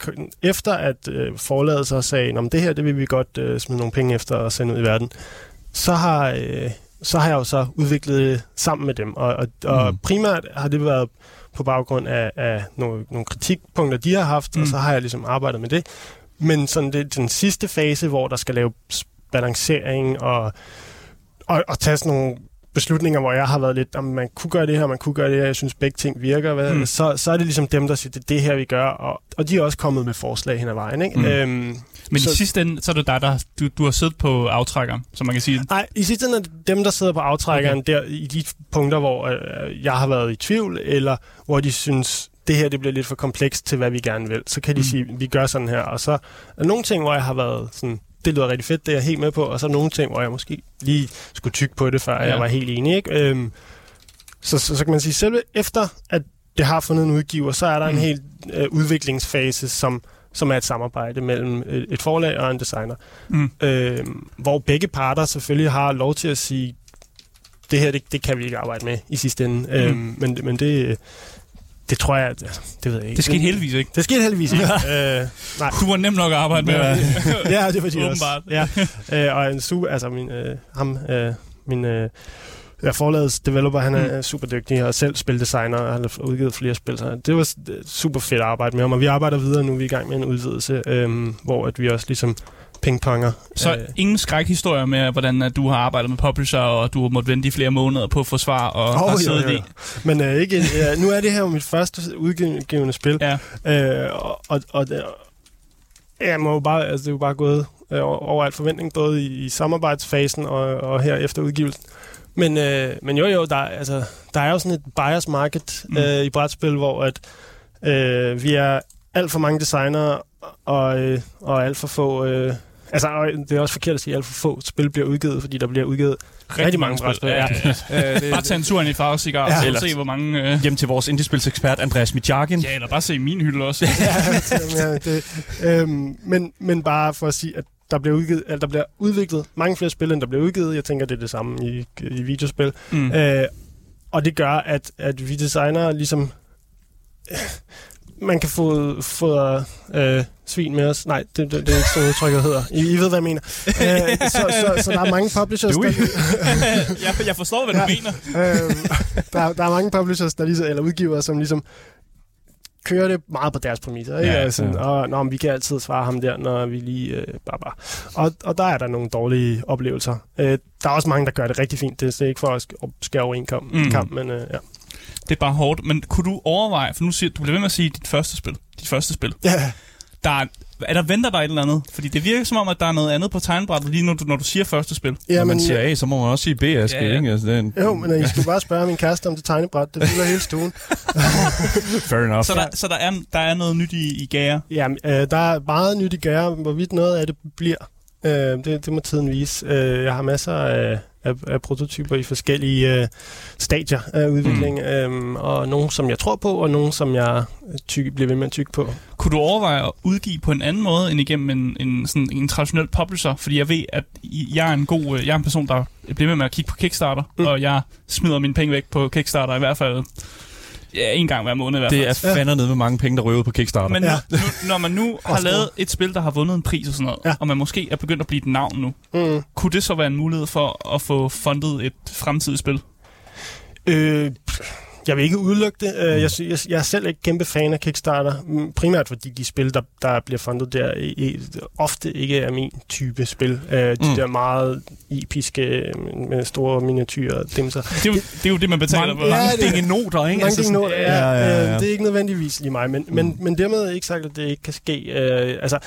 efter at øh, forladet sig sagde, om det her, det vil vi godt øh, smide nogle penge efter og sende ud i verden, så har, øh, så har jeg jo så udviklet sammen med dem. Og, og, og mm. primært har det været på baggrund af, af nogle, nogle kritikpunkter, de har haft, mm. og så har jeg ligesom arbejdet med det. Men sådan det, den sidste fase, hvor der skal lave balancering og, og, og tage sådan nogle beslutninger, hvor jeg har været lidt, om man kunne gøre det her, man kunne gøre det her, jeg synes begge ting virker, hvad, mm. så, så er det ligesom dem, der siger, det er det her, vi gør, og, og de er også kommet med forslag hen ad vejen. Ikke? Mm. Øhm,
men så, i sidste ende, så er det dig, der du, du har siddet på aftrækkeren, som man kan sige.
Nej, i sidste ende er det dem, der sidder på aftrækkeren, okay. der i de punkter, hvor øh, jeg har været i tvivl, eller hvor de synes, det her det bliver lidt for komplekst til, hvad vi gerne vil. Så kan de mm. sige, vi gør sådan her. Og så er nogle ting, hvor jeg har været sådan, det lyder rigtig fedt, det er jeg helt med på, og så nogle ting, hvor jeg måske lige skulle tykke på det, før ja. jeg var helt enig. Ikke? Øhm, så, så, så kan man sige, selv efter at det har fundet en udgiver, så er der mm. en helt øh, udviklingsfase, som som er et samarbejde mellem et forlag og en designer. Mm. Øh, hvor begge parter selvfølgelig har lov til at sige, det her, det, det kan vi ikke arbejde med i sidste ende. Mm. Øh, men, men det, det tror jeg, det, det ved jeg ikke.
Det skete heldigvis ikke.
Det skete heldigvis ikke. øh,
nej. Du var nemt nok at arbejde med.
ja, det var det også. Ja. Øh, og en su, altså min, øh, ham, øh, min øh, Ja, forlagets developer, han er mm. super dygtig og selv spildesigner og har udgivet flere spil. Så det var super fedt at arbejde med ham, og vi arbejder videre nu. Vi er i gang med en udvidelse, øhm, hvor at vi også ligesom pingponger.
Så øh. ingen skrækhistorier med, hvordan at du har arbejdet med publisher, og du har måttet vente i flere måneder på at få svar og, oh, og sidde jo, jo.
Men øh, ikke, ja, nu er det her jo mit første udgivende spil, ja. øh, og, og, og jeg må jo bare, altså, det er jo bare gået øh, over al forventning, både i, i samarbejdsfasen og, og her efter udgivelsen. Men, øh, men jo, jo, der, altså, der er jo sådan et bias market mm. øh, i brætspil, hvor at, øh, vi er alt for mange designer og, øh, og alt for få... Øh, altså, og det er også forkert at sige, at alt for få spil bliver udgivet, fordi der bliver udgivet rigtig, rigtig mange brætspil. Ja.
ja. øh, det, bare tage en tur ind i Farvesigar ja. og se, hvor mange... Øh...
Hjem til vores indiespilsekspert, Andreas Mitjagin.
Ja, eller bare se min hylde også.
ja, det, øhm, men, men bare for at sige, at der bliver, udgivet, eller der bliver udviklet mange flere spil, end der bliver udgivet. Jeg tænker, det er det samme i, i videospil. Mm. Øh, og det gør, at, at vi designer ligesom... Man kan få, få øh, svin med os. Nej, det, det, det er ikke sådan udtrykket hedder. I, I ved, hvad jeg mener. Øh, så, så, så der er mange publishers, der...
jeg, jeg forstår, hvad du ja, mener.
øh, der, der er mange publishers, der ligesom, eller udgiver, som ligesom kører det meget på deres præmisser. Ikke? Ja, altså, ja. Og når vi kan altid svare ham der, når vi lige... Øh, bare, bare. Og, og der er der nogle dårlige oplevelser. Øh, der er også mange, der gør det rigtig fint. Det er ikke for at skære over en kamp, mm. kamp men øh, ja.
Det er bare hårdt. Men kunne du overveje, for nu siger du bliver ved med at sige dit første spil. Dit første spil.
Ja.
Der er er der venter der et eller andet? Fordi det virker som om, at der er noget andet på tegnbrættet lige nu, når du siger første spil.
Ja, når man siger A, så må man også sige B, Aske, ja, ja. ikke? Altså, det er en...
Jo, men I skal bare spørge min kæreste om det tegnebræt. Det fylder hele stuen.
Fair enough.
Så, der, så der, er, der er noget nyt i, i gære?
Ja, øh, der er meget nyt i gære. Hvorvidt noget af det bliver, øh, det, det må tiden vise. Øh, jeg har masser af af, af prototyper i forskellige øh, stadier af udvikling, mm. øhm, og nogle, som jeg tror på, og nogle, som jeg tyk, bliver ved med at tykke på.
Kunne du overveje at udgive på en anden måde end igennem en, en, sådan en traditionel publisher? Fordi jeg ved, at jeg er en god, øh, jeg er en person, der bliver ved med at kigge på Kickstarter, mm. og jeg smider mine penge væk på Kickstarter i hvert fald Ja, en gang hver måned i hvert
fald. Det er fandme ned med mange penge, der ud på Kickstarter.
Men ja. nu, når man nu har lavet et spil, der har vundet en pris og sådan noget, ja. og man måske er begyndt at blive et navn nu, mm. kunne det så være en mulighed for at få fundet et fremtidigt spil?
Øh, jeg vil ikke udelukke det. Øh, jeg, jeg, jeg er selv ikke kæmpe fan af Kickstarter, primært fordi de spil, der, der bliver fundet der, i, ofte ikke er min type spil. Uh, de mm. der meget episke, med store miniatyrer dimser.
Det er, jo, det er jo det, man betaler for.
Mange ja, dinge noter, ikke?
Mange altså, noter, ja, ja, ja, ja. Det er ikke nødvendigvis lige mig, men, mm. men, men dermed ikke sagt, at det ikke kan ske. Altså,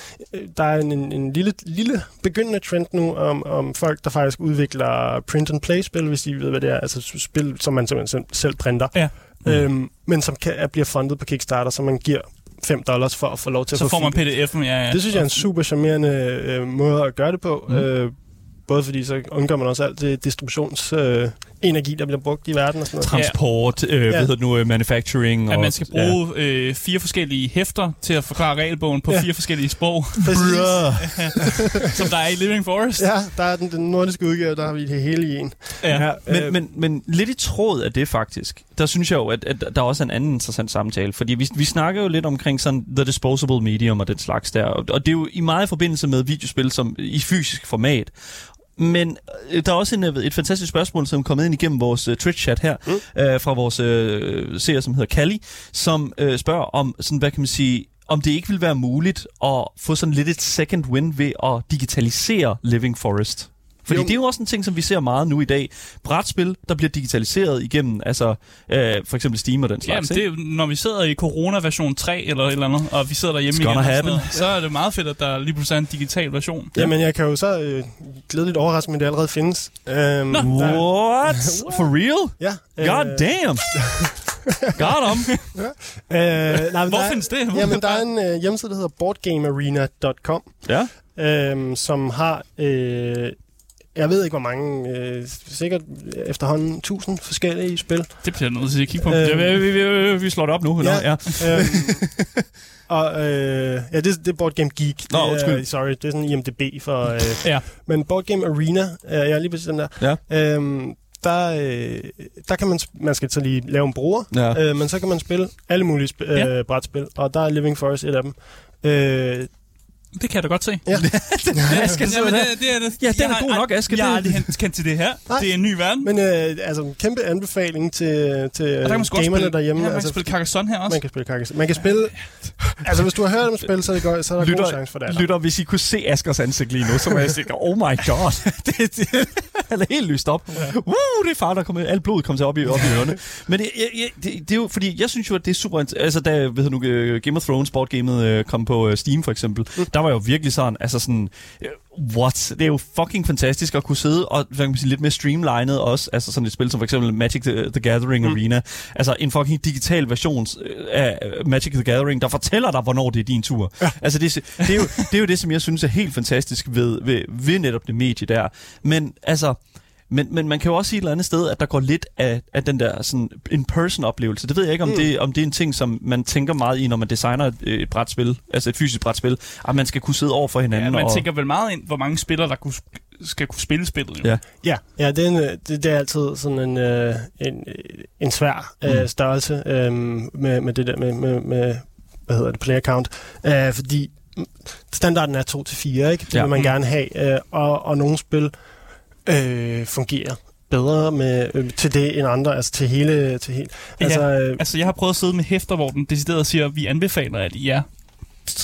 der er en, en, en lille, lille begyndende trend nu om, om folk, der faktisk udvikler print-and-play-spil, hvis de ved, hvad det er. Altså spil, som man simpelthen selv printer. Ja Øhm, men som kan, bliver fundet på Kickstarter, så man giver 5 dollars for at få lov til
så
at få
får man pdf'en, ja, ja.
Det synes jeg er en super charmerende øh, måde at gøre det på. Mm. Øh, både fordi så undgår man også alt det distributions... Øh, energi, der bliver brugt i verden og sådan noget.
Transport, øh, ja. hvad hedder nu, manufacturing.
At og, man skal bruge ja. øh, fire forskellige hæfter til at forklare regelbogen på ja. fire forskellige sprog. Som der er i Living Forest.
Ja, der er den, den nordiske udgave, der har vi det hele i en.
Ja. ja men, øh, men, men lidt i tråd af det faktisk, der synes jeg jo, at, at der er også en anden interessant samtale. Fordi vi, vi snakker jo lidt omkring sådan The Disposable Medium og den slags der. Og, og det er jo i meget forbindelse med videospil som i fysisk format. Men øh, der er også en, øh, et fantastisk spørgsmål, som er kommet ind igennem vores uh, Twitch-chat her, mm. øh, fra vores uh, seer, som hedder Kali, som uh, spørger om, sådan, hvad kan man sige, om det ikke vil være muligt at få sådan lidt et second win ved at digitalisere Living Forest. Fordi jo. det er jo også en ting, som vi ser meget nu i dag. Brætspil, der bliver digitaliseret igennem, altså øh, for eksempel Steam og den slags.
Jamen, det er, når vi sidder i Corona version 3 eller et eller andet, og vi sidder derhjemme igen,
sådan
noget, så er det meget fedt, at der lige pludselig er en digital version.
Jamen, jeg kan jo så øh, glædeligt overraske, men det allerede findes.
Um, Nå. What? For real?
Ja.
God øh, damn! Got ham.
ja. øh, nej, Hvor der, findes det?
jamen, der er en øh, hjemmeside, der hedder boardgamearena.com,
ja.
øh, som har øh, jeg ved ikke, hvor mange, øh, sikkert efterhånden 1000 forskellige spil.
Det bliver noget til at kigge på.
Øh, ja, vi, vi, vi slår det op nu. Eller?
Ja. ja. øhm, og øh, ja, det, det er Board Game Geek.
Nå, undskyld.
Uh, sorry, det er sådan IMDB for... Øh,
ja.
Men Board Game Arena, øh, jeg er lige præcis den der. Ja. Øhm, der, øh, der kan man, man skal så lige lave en bruger, ja. øh, men så kan man spille alle mulige sp- øh, ja. brætspil, og der er Living Forest et af dem. Øh,
det kan jeg da godt se.
Ja.
Aske, Jamen, det, det er det.
Ja, den er god nok, Aske.
Jeg har aldrig kendt til det her. Nej. Det er en ny verden.
Men øh, altså, kæmpe anbefaling til, til og der kan gamerne
spille,
derhjemme.
Ja, man
altså,
kan spille Carcassonne her også.
Man kan spille Carcassonne. Man kan spille... altså, hvis du har hørt om spil, så er, det godt, så er der lytter, god chance for det.
Lytter, hvis I kunne se Askers ansigt lige nu, så var jeg sikker, oh my god. det, det, han er helt lyst op. Ja. Uh, det er far, der kommer... Alt blodet kommer til op i, op i ørerne. Men det, det, det, det, er jo, fordi jeg synes jo, at det er super... Altså, da ved nu, øh, Game of Thrones boardgamet øh, kom på øh, Steam, for eksempel, mm. der var jo virkelig sådan, altså sådan, what? Det er jo fucking fantastisk at kunne sidde og hvad kan man sige, lidt mere streamlined også, altså sådan et spil som for eksempel Magic the, the Gathering mm. Arena, altså en fucking digital version af Magic the Gathering, der fortæller dig, hvornår det er din tur. Ja. Altså det, det, er jo, det er jo det, som jeg synes er helt fantastisk ved, ved, ved netop det medie der. Men altså, men, men man kan jo også sige et eller andet sted, at der går lidt af, af den der sådan in-person-oplevelse. Det ved jeg ikke, om, mm. det, om det er en ting, som man tænker meget i, når man designer et, et brætspil, altså et fysisk brætspil, at man skal kunne sidde over for hinanden.
Ja, man
og...
tænker vel meget ind, hvor mange spillere, der kunne, skal kunne spille spillet. Jo.
Ja, ja, ja det, er en, det, det er altid sådan en, øh, en, en svær øh, mm. størrelse øh, med, med det der med, med, med hvad hedder det, player count, øh, fordi standarden er 2 til 4, ikke? Det ja. vil man mm. gerne have, øh, og, og nogle spil øh, fungerer bedre med, øh, til det end andre, altså til hele... Til hele.
Altså, ja, øh, altså, jeg har prøvet at sidde med hæfter, hvor den decideret siger, at vi anbefaler, at I er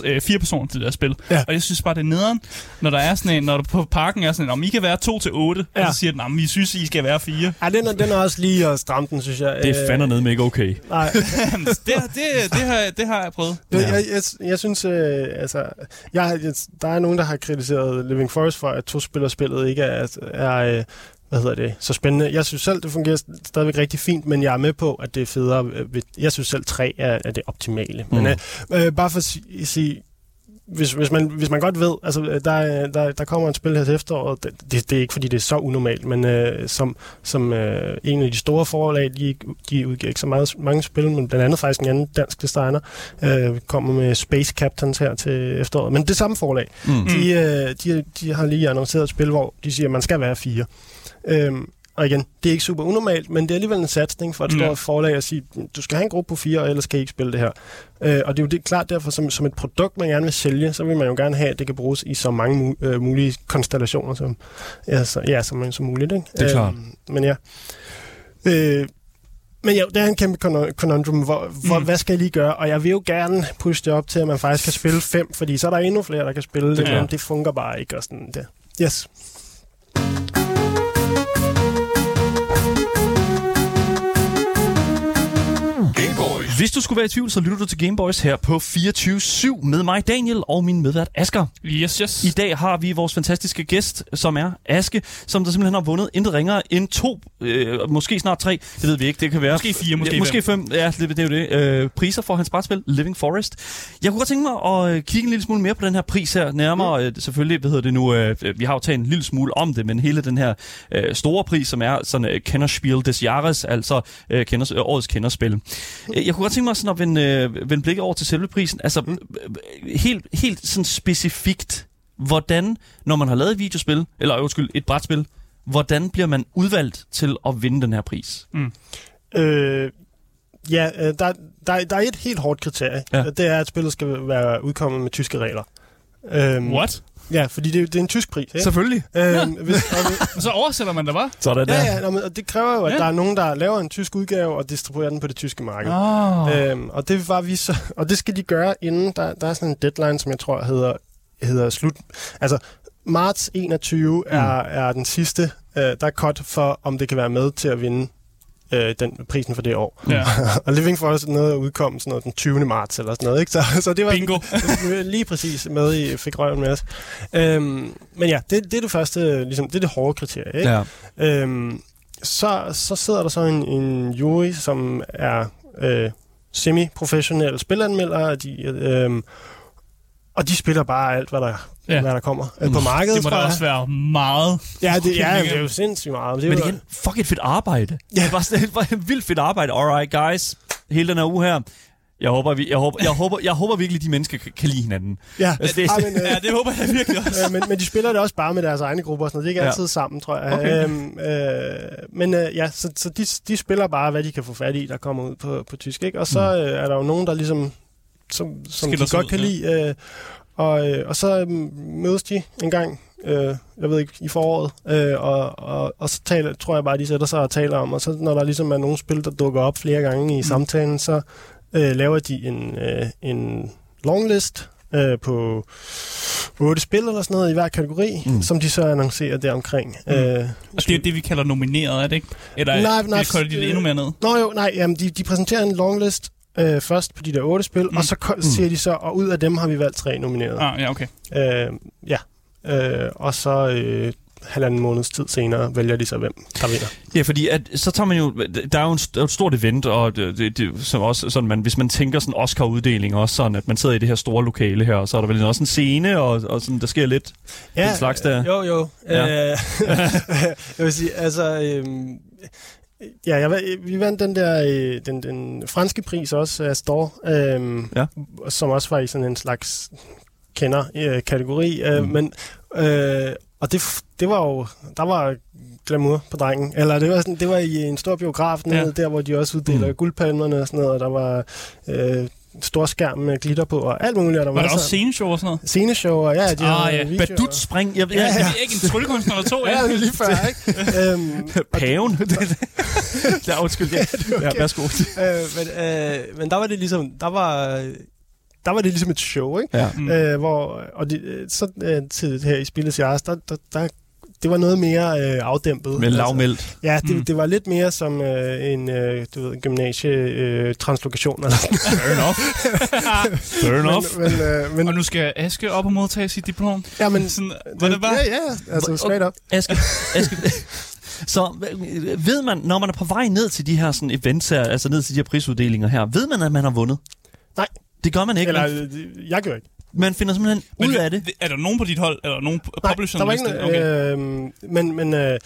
øh, fire personer til det der spil. Ja. Og jeg synes bare, det er nederen, når der er sådan en, når der på parken er sådan en, om I kan være to til otte, ja. og så siger den, om vi synes, I skal være fire.
Ja, den er, den er også lige at stramme den, synes jeg.
Det er fandme ned med ikke okay.
Nej.
det, det, det, har, det har jeg prøvet.
Ja. Jeg, jeg, jeg, synes, øh, altså, jeg, jeg, der er nogen, der har kritiseret Living Forest for, at to spiller spillet ikke er, er øh, hvad hedder det, så spændende. Jeg synes selv, det fungerer stadigvæk rigtig fint, men jeg er med på, at det er federe. Jeg synes selv, tre er, er det optimale. Mm. Men øh, øh, bare for at sige, hvis, hvis, man, hvis man godt ved, altså der, der, der kommer et spil her til efteråret, det, det, det er ikke fordi, det er så unormalt, men øh, som, som øh, en af de store forlag, de, de udgiver ikke så meget, mange spil, men blandt andet faktisk en anden dansk designer, øh, kommer med Space Captains her til efteråret. Men det samme forlag, mm. de, øh, de, de har lige annonceret et spil, hvor de siger, at man skal være fire. Øhm, og igen, det er ikke super unormalt, men det er alligevel en satsning for et mm. stort forlag at sige, du skal have en gruppe på fire, og ellers kan I ikke spille det her. Øh, og det er jo det, klart derfor, som, som et produkt, man gerne vil sælge, så vil man jo gerne have, at det kan bruges i så mange mu- øh, mulige konstellationer som, ja, så, ja, som, som muligt. Ikke?
Det er klart.
Øh, men ja. Øh, men ja, det er en kæmpe conundrum. Hvor, hvor, mm. Hvad skal jeg lige gøre? Og jeg vil jo gerne pushe det op til, at man faktisk kan spille fem, fordi så er der endnu flere, der kan spille det, ja. men det fungerer bare ikke. Og sådan, det. Yes.
Hvis du skulle være i tvivl, så lytter du til Gameboys her på 24-7 med mig, Daniel, og min medvært Asker.
Yes, yes.
I dag har vi vores fantastiske gæst, som er Aske, som der simpelthen har vundet intet ringere end to, øh, måske snart tre, det ved vi ikke, det kan være.
Måske fire, måske,
ja, måske fem. Ja, det, det er jo det. Øh, priser for hans brætspil, Living Forest. Jeg kunne godt tænke mig at øh, kigge en lille smule mere på den her pris her, nærmere øh, selvfølgelig, hvad hedder det nu, øh, vi har jo talt en lille smule om det, men hele den her øh, store pris, som er sådan øh, Kennerspiel des Jahres, altså øh, kenders, øh, årets kenderspil. Jeg kunne godt tænke mig sådan at vende, øh, vende blikket over til selve prisen. Altså, mm. helt, helt sådan specifikt, hvordan, når man har lavet et videospil, eller undskyld, et brætspil, hvordan bliver man udvalgt til at vinde den her pris?
Mm. Øh, ja, øh, der, der, der er et helt hårdt kriterie. Ja. Det er, at spillet skal være udkommet med tyske regler.
Øhm, What?
Ja, fordi det, det er en tysk pris. Ikke?
Selvfølgelig. Øhm,
hvis, og, så oversætter man det, bare.
Så er det
ja, der. Ja, og det kræver jo, at ja. der er nogen, der laver en tysk udgave og distribuerer den på det tyske marked. Oh. Øhm, og det var vi så, og det skal de gøre inden, der, der er sådan en deadline, som jeg tror hedder, hedder slut. Altså, marts 21 mm. er, er den sidste, øh, der er cut for, om det kan være med til at vinde øh, den prisen for det år. Ja. og Living Forest noget udkom sådan noget den 20. marts eller sådan noget. Ikke? Så, så det var
Bingo.
lige, lige præcis med i fik røven med os. Øhm, men ja, det, det er det første, ligesom, det er det hårde kriterie. Ikke? Ja. Øhm, så, så sidder der så en, en jury, som er øh, semi-professionelle spilanmeldere, de, øh, og de spiller bare alt, hvad der, ja. hvad der kommer mm. på markedet.
Det må da også være meget.
Ja, det, ja, det er jo sindssygt meget.
Det Men igen, fuck et fedt arbejde. Ja. Det, var, det var et vildt fedt arbejde. Alright, guys. Hele den her uge her. Jeg håber, vi, jeg, håber, jeg, håber, jeg håber virkelig, de mennesker kan, kan lide hinanden.
Ja,
altså,
det,
ja, men, øh, ja, det håber jeg virkelig også.
øh, men, men de spiller det også bare med deres egne grupper og sådan noget. Det er ikke ja. altid sammen, tror jeg. Okay. Øhm, øh, men øh, ja, så, så de, de spiller bare, hvad de kan få fat i, der kommer ud på, på tysk. Ikke? Og så mm. øh, er der jo nogen, der ligesom som, som de godt ud, kan ja. lide. Øh, og, øh, og så øh, mødes de en gang, øh, jeg ved ikke, i foråret, øh, og, og, og så taler, tror jeg bare, de sætter sig og taler om, og så når der ligesom er nogle spil, der dukker op flere gange i mm. samtalen, så øh, laver de en, øh, en longlist øh, på otte spil eller sådan noget i hver kategori, mm. som de så annoncerer deromkring.
Mm. Øh, og det er det, vi kalder nomineret, er det ikke? Eller nej, nej, kolder de det endnu mere ned?
Nå jo, nej, jamen, de, de præsenterer en longlist, øh, først på de der otte spil, mm. og så mm. siger de så, og ud af dem har vi valgt tre nomineret.
Ah, ja, okay.
Øh, ja, øh, og så øh, halvanden måneds tid senere vælger de så, hvem der vinder.
Ja, fordi at, så tager man jo, der er jo en, et stort event, og det, det, det, som også, sådan, man, hvis man tænker sådan Oscar-uddeling også sådan, at man sidder i det her store lokale her, og så er der vel også en scene, og, og sådan, der sker lidt ja, den slags der.
Jo, jo. Ja. Øh, jeg vil sige, altså... Øh, Ja, jeg, vi vandt den der øh, den, den franske pris også af Store, øhm, ja. som også var i sådan en slags kender-kategori. Øh, mm. Men, øh, og det, det var jo, der var glamour på drengen. Eller det var, sådan, det var i en stor biograf nede, ja. der hvor de også uddeler mm. guldpalmerne og sådan noget, og der var øh, stor skærm med glitter på, og alt muligt.
Der var, var der også sceneshow og sådan noget?
Sceneshow, og ja, de
ah, ja. Badut spring. Jeg, jeg, ja, ja. jeg, ikke en tryllekunstner eller to.
ja, lige før, ikke?
øhm, Paven. ja, undskyld. Ja, okay. ja, værsgo.
øh, men, øh, men der var det ligesom, der var, der var det ligesom et show, ikke? Ja. Mm. Øh, hvor, og de, så øh, til her i Spilles Jars, der, der, der det var noget mere øh, afdæmpet.
Med lavmældt. Altså,
ja, det, mm. det var lidt mere som øh, en øh, du ved, gymnasie-translokation. Øh,
Fair enough. Fair enough.
Men, men, øh, men, og nu skal Aske op og modtage sit diplom.
Ja, men... Sådan, var det bare? Ja, ja, altså straight up.
Aske, Aske, så ved man, når man er på vej ned til de her sådan events her, altså ned til de her prisuddelinger her, ved man, at man har vundet?
Nej.
Det gør man ikke.
Eller, jeg gør ikke
man finder simpelthen men, ud af det.
Er der nogen på dit hold? Er der nogen
Nej, publisher? der var ikke okay. øh, Men, men øh,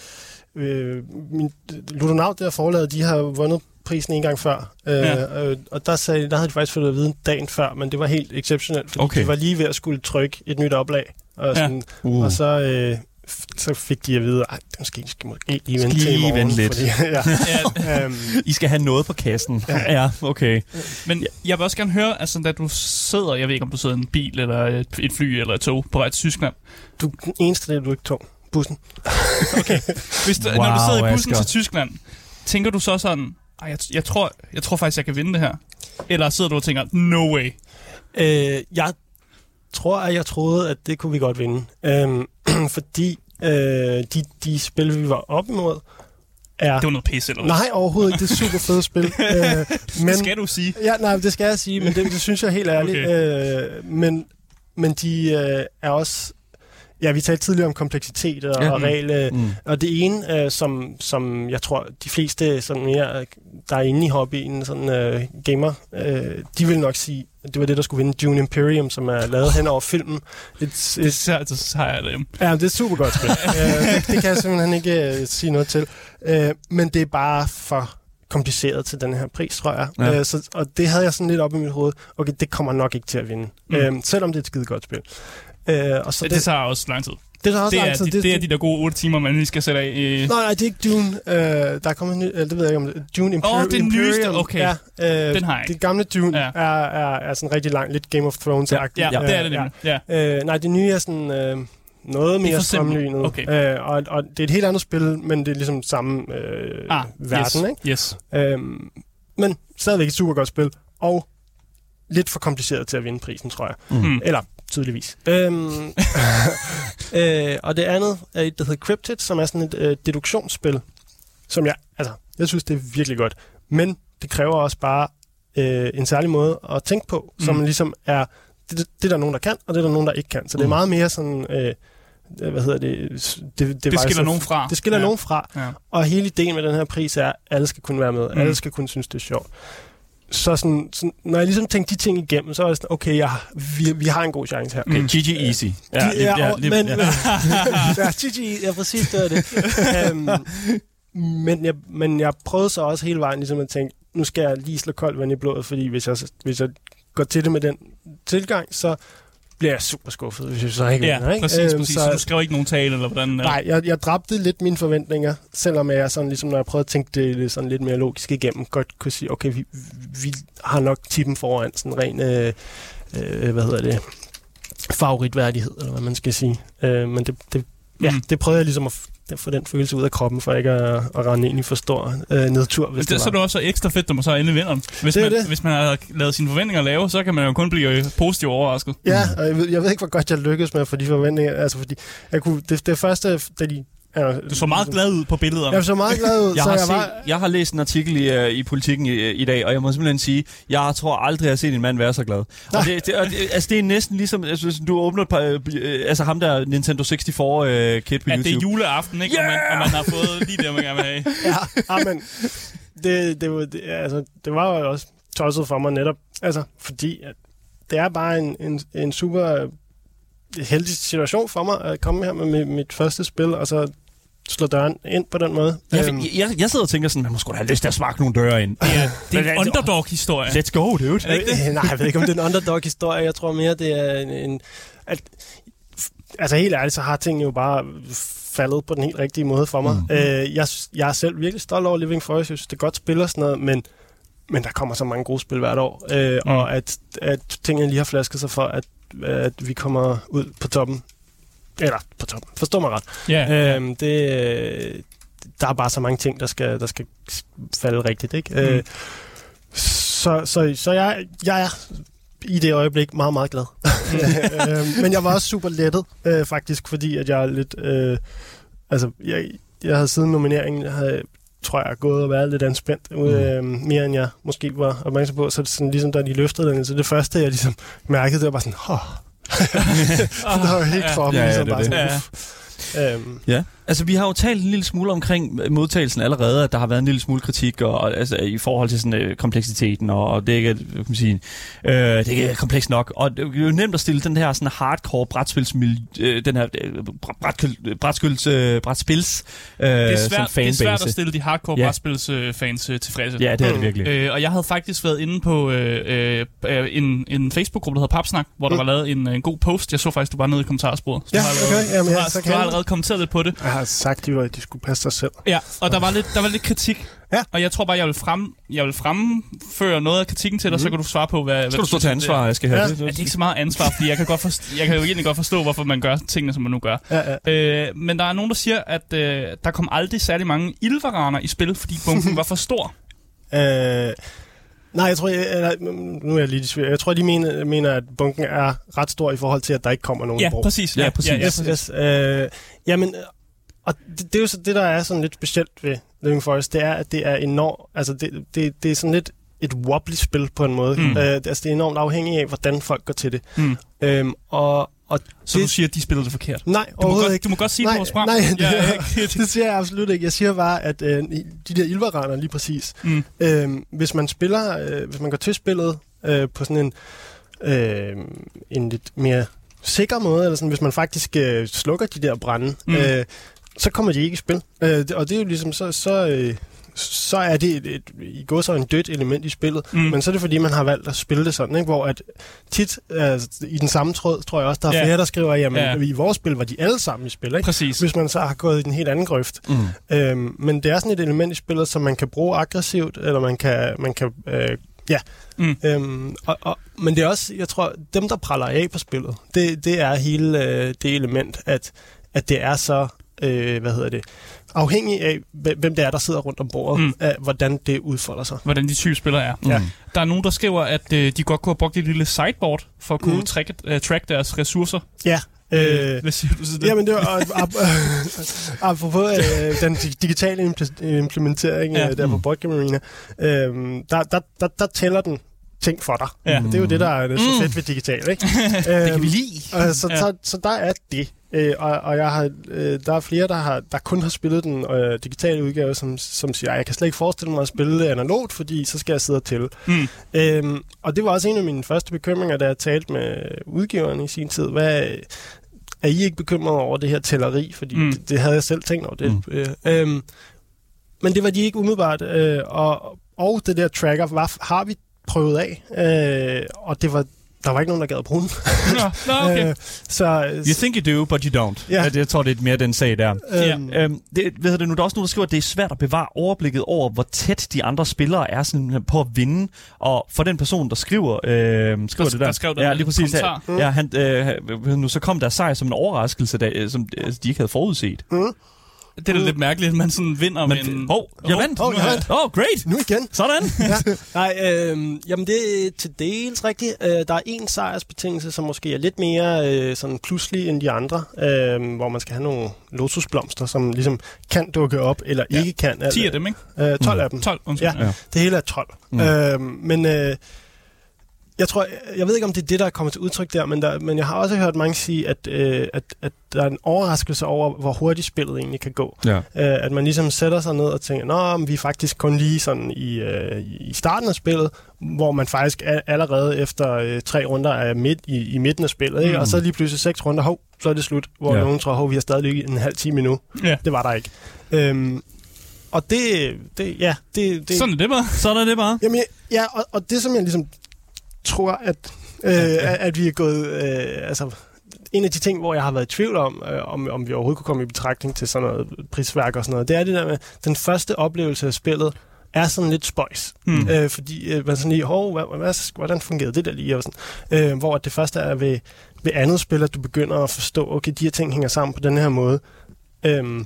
øh, min Ludonaut der forlaget, de har vundet prisen en gang før. Øh, ja. øh, og der, sagde, der havde de faktisk fået at vide dagen før, men det var helt exceptionelt, fordi okay. de var lige ved at skulle trykke et nyt oplag. Og, sådan, ja. uh. og så, øh, så fik de at vide, at måske skal måske lige vente til i morgen.
lidt. Fordi, ja. um, I skal have noget på kassen. Ja, ja okay.
Men jeg vil også gerne høre, altså da du sidder, jeg ved ikke om du sidder i en bil, eller et, et fly, eller et tog på vej til Tyskland.
Du den eneste, der du ikke tog. Bussen.
okay. Hvis du, wow, når du sidder i bussen Asger. til Tyskland, tænker du så sådan, jeg, jeg, tror, jeg tror faktisk, jeg kan vinde det her? Eller sidder du og tænker, no way?
Øh, jeg tror, at jeg troede, at det kunne vi godt vinde. Øhm, fordi øh, de, de spil, vi var op imod,
er... Det var noget pisse, eller?
Nej, overhovedet ikke. Det er super fedt spil.
øh, men, det skal du sige.
Ja, nej, det skal jeg sige, men det, det synes jeg helt ærligt. Okay. Øh, men, men de øh, er også Ja, vi talte tidligere om kompleksitet og, ja. og regel. Mm. Og det ene, øh, som, som jeg tror, de fleste sådan mere, der er inde i hobbyen, sådan øh, gamer, øh, de vil nok sige, at det var det, der skulle vinde Dune Imperium, som er lavet hen over filmen.
Et, et, det ser altså det.
Ja, det er super godt spil. øh, det, det kan jeg simpelthen ikke uh, sige noget til. Uh, men det er bare for kompliceret til den her pris, tror jeg. Ja. Uh, så, og det havde jeg sådan lidt op i mit hoved. Okay, det kommer nok ikke til at vinde. Mm. Uh, selvom det er et skide godt spil.
Øh, og så det, det tager også lang tid.
Det tager også
det
lang tid.
Er, det, det, er de der gode 8 timer, man lige skal sætte af i...
Nej, nej, det er ikke Dune. Øh, der er kommet ny, det ved jeg ikke om det Dune Imperium.
Åh, oh, det nyeste, okay. Ja, øh, Den har jeg
Det gamle Dune ja. er, er, er sådan rigtig lang, lidt Game of Thrones-agtigt.
Ja, ja, det er det nemlig. Ja.
Ja. Øh, nej, det nye er sådan... Øh, noget mere strømlynet. Okay. Øh, og, og det er et helt andet spil, men det er ligesom samme øh, ah, verden,
yes,
ikke?
Yes.
Øhm, men stadigvæk et super godt spil, og lidt for kompliceret til at vinde prisen, tror jeg. Mm. Eller tydeligvis. Øhm, øh, og det andet er et, der hedder Cryptid, som er sådan et øh, deduktionsspil, som jeg, altså, jeg synes, det er virkelig godt. Men det kræver også bare øh, en særlig måde at tænke på, mm. som ligesom er, det, det er der nogen, der kan, og det er der nogen, der ikke kan. Så mm. det er mm. meget mere sådan... Øh, hvad hedder det?
Det, det, det skiller nogen fra.
Det skiller ja. nogen fra. Ja. Og hele ideen med den her pris er, at alle skal kunne være med. Mm. Alle skal kunne synes, det er sjovt så sådan, sådan, når jeg ligesom tænkte de ting igennem, så var jeg sådan, okay, ja, vi, vi har en god chance her.
Okay, mm. GG Easy.
Ja, ja, men, ja. ja, GG, ja, præcis, det var det. um, men, jeg, men jeg prøvede så også hele vejen ligesom at tænke, nu skal jeg lige slå koldt vand i blodet, fordi hvis jeg, hvis jeg går til det med den tilgang, så bliver jeg super skuffet, hvis jeg så ikke
ja, vinder. Ikke? præcis, øhm, præcis. Så, så du skrev ikke nogen tale, eller hvordan?
Nej, jeg, jeg dræbte lidt mine forventninger, selvom jeg sådan, ligesom, når jeg prøvede at tænke det sådan lidt mere logisk igennem, godt kunne sige, okay, vi, vi har nok tippen foran, sådan ren, øh, øh, hvad hedder det, favoritværdighed, eller hvad man skal sige. Øh, men det, det, ja, mm. det prøvede jeg ligesom at få den følelse ud af kroppen, for ikke at, at rende ind i for stor øh, nedtur. Hvis det,
det
så
er det også ekstra fedt, når man så endelig vinder. Hvis, det man, det. hvis man har lavet sine forventninger lave, så kan man jo kun blive positivt overrasket.
Ja, og jeg ved, jeg ved ikke, hvor godt jeg lykkedes med at få de forventninger. Altså, fordi jeg kunne, det, det første, da de
Ja, du så meget glad ud på billederne.
Jeg så meget glad ud.
jeg,
så
har jeg, var... jeg har læst en artikel i, uh, i Politiken i, i dag, og jeg må simpelthen sige, jeg tror aldrig, jeg har set en mand være så glad. Og det, det, og det, altså, det er næsten ligesom, altså, hvis du åbner et par, uh, altså ham der Nintendo 64 uh, øh, kit på
ja,
YouTube.
det er juleaften, ikke? Yeah! Og, man, og man har fået lige det, man gerne vil have.
ja, men det, det, var, det, altså, det var jo også tosset for mig netop, altså, fordi at det er bare en, en, en super heldig situation for mig at komme her med mit første spil, og så slå døren ind på den måde.
Ja, øhm. jeg, jeg sidder og tænker sådan, man må sgu da have lyst til at sparke nogle døre ind.
Ja, det er en underdog-historie.
Let's go, dude.
Er det ikke det? Nej, jeg ved ikke, om det er en underdog-historie. Jeg tror mere, det er en... en at, altså helt ærligt, så har tingene jo bare faldet på den helt rigtige måde for mig. Mm. Øh, jeg, jeg er selv virkelig stolt over Living Forest. Jeg synes, det er godt spil og sådan noget, men, men der kommer så mange gode spil hvert år. Øh, mm. Og at, at tingene lige har flasket sig for, at, at vi kommer ud på toppen eller på toppen. Forstå mig ret.
Yeah. Øhm,
det, der er bare så mange ting, der skal, der skal falde rigtigt. Ikke? Øh, mm. Øh, så, så, så jeg, jeg er i det øjeblik meget, meget glad. øh, men jeg var også super lettet, øh, faktisk, fordi at jeg er lidt... Øh, altså, jeg, jeg havde siden nomineringen, jeg havde, tror jeg, gået og været lidt anspændt, mm. øh, mere end jeg måske var opmærksom på. Så det sådan, ligesom da de løftede den, så det første, jeg ligesom mærkede, det var bare sådan, oh, der var helt kroppen ja, ja, ligesom bare sådan,
ja. Øhm. Ja. Altså, vi har jo talt en lille smule omkring modtagelsen allerede, at der har været en lille smule kritik og, altså, i forhold til sådan, øh, kompleksiteten, og, og det er ikke, kan man sige, øh, det er ikke komplekst nok. Og det er jo nemt at stille den her sådan hardcore brætspils, øh, den her øh, brætspils, øh, brætspils øh, det er svært,
Det er svært at stille de hardcore ja. brætspils øh, fans øh, tilfredse.
Ja, det er det virkelig.
Øh, og jeg havde faktisk været inde på øh, øh, en, en Facebook-gruppe, der hedder Papsnak, hvor mm. der var lavet en, en god post. Jeg så faktisk, du var nede i kommentarsporet.
Ja, okay. Jamen, ja, så
kan du har allerede kommenteret lidt på det.
Jeg har sagt, at de skulle passe sig selv.
Ja, og der var lidt, der var lidt kritik. Ja. Og jeg tror bare, jeg vil, frem, jeg vil fremføre noget af kritikken til dig, mm. så mhm. kan du svare på, hvad...
Skal hvad du stå til ansvar, jeg skal have ja. det?
Ja, det er ikke så meget ansvar, fordi jeg kan, godt forstå, jeg kan jo egentlig godt forstå, hvorfor man gør tingene, som man nu gør. Ja, ja. Øh, men der er nogen, der siger, at øh, der kom aldrig særlig mange ildvaraner i spil, fordi bunken var for stor.
Øh... Nej, jeg tror, jeg, eller, nu er jeg lige Jeg tror, de mener, mener, at bunken er ret stor i forhold til, at der ikke kommer nogen
ja,
brug.
Præcis, ja,
ja,
præcis. Ja,
yes, yes. Øh, jamen, og det, det er jo så det, der er sådan lidt specielt ved Living Forest, det er, at det er enormt, altså det, det, det er sådan lidt et wobbly spil på en måde. Mm. Uh, altså det er enormt afhængigt af, hvordan folk går til det. Mm. Øhm, og, og
så det, du siger, at de spillede det forkert?
Nej,
du må godt,
ikke.
Du må godt sige
nej,
vores
Nej, det, ja, det siger jeg absolut ikke. Jeg siger bare, at øh, de der ildvaraner lige præcis, mm. øh, hvis man spiller, øh, hvis man går til spillet øh, på sådan en, øh, en lidt mere sikker måde, eller sådan, hvis man faktisk øh, slukker de der brænde, mm. øh, så kommer de ikke i spil. Øh, og det er jo ligesom, så, så, øh, så er det et, et, i går så en dødt element i spillet. Mm. Men så er det fordi, man har valgt at spille det sådan, ikke? hvor at tit altså, i den samme tråd, tror jeg også, der er yeah. flere, der skriver, jamen yeah. i vores spil var de alle sammen i spil. Ikke?
Præcis.
Hvis man så har gået i den helt anden grøft. Mm. Øhm, men det er sådan et element i spillet, som man kan bruge aggressivt, eller man kan, man kan øh, Ja, mm. øhm, og, og, men det er også, jeg tror, dem der praller af på spillet, det, det er hele øh, det element, at, at det er så, øh, hvad hedder det, afhængig af, hvem det er, der sidder rundt om bordet, mm. af hvordan det udfolder sig.
Hvordan de type spillere er. Mm. Ja. Der er nogen, der skriver, at øh, de godt kunne have brugt et lille sideboard for at kunne mm. track, uh, track deres ressourcer.
Ja,
Øh, Hvad siger du til det?
Jamen, det var apropos øh, den digitale implementering ja. der på mm. Board Game Arena. Øh, der, der, der, der tæller den ting for dig. Ja. Det er jo det, der er det så fedt ved digital, ikke?
det kan vi lide.
Øh, så, ja. så, så der er det. Øh, og, og jeg har, øh, der er flere, der, har, der kun har spillet den øh, digitale udgave, som, som siger, jeg kan slet ikke forestille mig at spille det analogt, fordi så skal jeg sidde og tælle. Mm. Øhm, og det var også en af mine første bekymringer, da jeg talte med udgiveren i sin tid. Hvad, er I ikke bekymret over det her tælleri? Fordi mm. det, det havde jeg selv tænkt over. Det. Mm. Øh, øhm, men det var de ikke umiddelbart. Øh, og, og det der tracker var, har vi prøvet af. Øh, og det var der var ikke nogen, der gad at bruge den.
Nå, no, okay. øh,
så, you think you do, but you don't. Yeah. Jeg tror, det er mere den sag der. Um, øhm, det, ved det nu, der er også nogen, der skriver, at det er svært at bevare overblikket over, hvor tæt de andre spillere er sådan, på at vinde. Og for den person, der skriver, øh, skriver der, det der,
der skrev
ja, lige præcis, ja, ja, han, øh, nu så kom der sejr som en overraskelse, der, som de ikke havde forudset. Mm.
Det er da lidt mærkeligt, at man sådan vinder
Men, med en... Hov, oh, jeg vandt!
Oh, jeg vandt!
Åh, oh, great!
Nu igen!
Sådan!
ja. Nej, øh, jamen det er til dels rigtigt. Øh, der er en sejrsbetingelse, som måske er lidt mere øh, sådan pludselig end de andre, øh, hvor man skal have nogle lotusblomster, som ligesom kan dukke op, eller ja. ikke kan.
10 af dem, ikke?
Øh, 12 mm. af dem.
12, undskyld.
Ja, ja, det hele er 12. Mm. Øh, men... Øh, jeg tror, jeg ved ikke, om det er det, der er kommet til udtryk der, men, der, men jeg har også hørt mange sige, at, øh, at, at der er en overraskelse over, hvor hurtigt spillet egentlig kan gå. Ja. Øh, at man ligesom sætter sig ned og tænker, nå, vi er faktisk kun lige sådan i, øh, i starten af spillet, hvor man faktisk er, allerede efter øh, tre runder er midt i, i midten af spillet, ikke? Mm. og så lige pludselig seks runder, hov, så er det slut, hvor ja. nogen tror, hov, vi har stadig en halv time endnu. Ja. Det var der ikke. Øhm, og det, det, ja, det, det...
Sådan er det bare.
Sådan er det bare.
Jamen, ja, og, og det, som jeg ligesom tror, at, øh, at vi er gået... Øh, altså, en af de ting, hvor jeg har været i tvivl om, øh, om, om vi overhovedet kunne komme i betragtning til sådan noget prisværk og sådan noget, det er det der med, den første oplevelse af spillet er sådan lidt spøjs. Mm. Øh, fordi øh, man sådan lige, hov, hvad, hvad, hvordan fungerede det der lige? Og sådan. Øh, hvor det første er ved, ved andet spil, at du begynder at forstå, okay, de her ting hænger sammen på den her måde. Øh,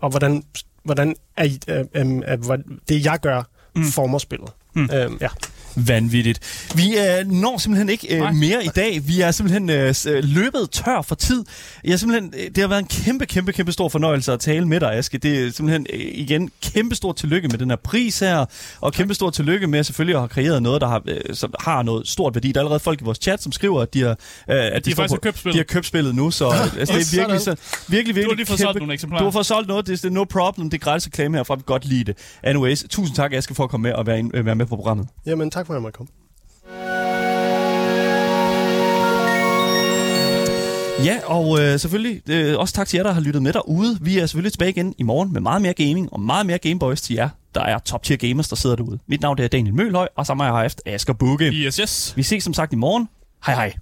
og hvordan, hvordan er, er, er, er, det, jeg gør, mm. former spillet. Mm. Øh, ja
vanvittigt. Vi øh, når simpelthen ikke øh, mere i dag. Vi er simpelthen øh, øh, løbet tør for tid. Jeg simpelthen, øh, det har været en kæmpe, kæmpe, kæmpe stor fornøjelse at tale med dig, Aske. Det er simpelthen øh, igen kæmpe stor tillykke med den her pris her, og kæmpe stor tillykke med selvfølgelig at have kreeret noget, der har, øh, som har noget stort værdi. Der er allerede folk i vores chat, som skriver, at de har, øh,
at de, de, faktisk på, har købt
de har købt spillet nu, så altså, det er virkelig, så, virkelig, virkelig
Du har lige fået solgt nogle eksemplarer.
Du har fået solgt noget, det er no problem, det er gratis reklame herfra, vi godt lide det. Anyways, tusind tak, Aske, for at komme med og være, ind, være med på programmet.
Jamen, tak for at jeg måtte komme.
Ja, og øh, selvfølgelig øh, også tak til jer, der har lyttet med derude. Vi er selvfølgelig tilbage igen i morgen med meget mere gaming og meget mere Gameboys til jer, der er top tier gamers, der sidder derude. Mit navn er Daniel Mølhøj, og sammen har jeg haft Asger Bukke.
Yes, yes.
Vi ses som sagt i morgen. Hej hej.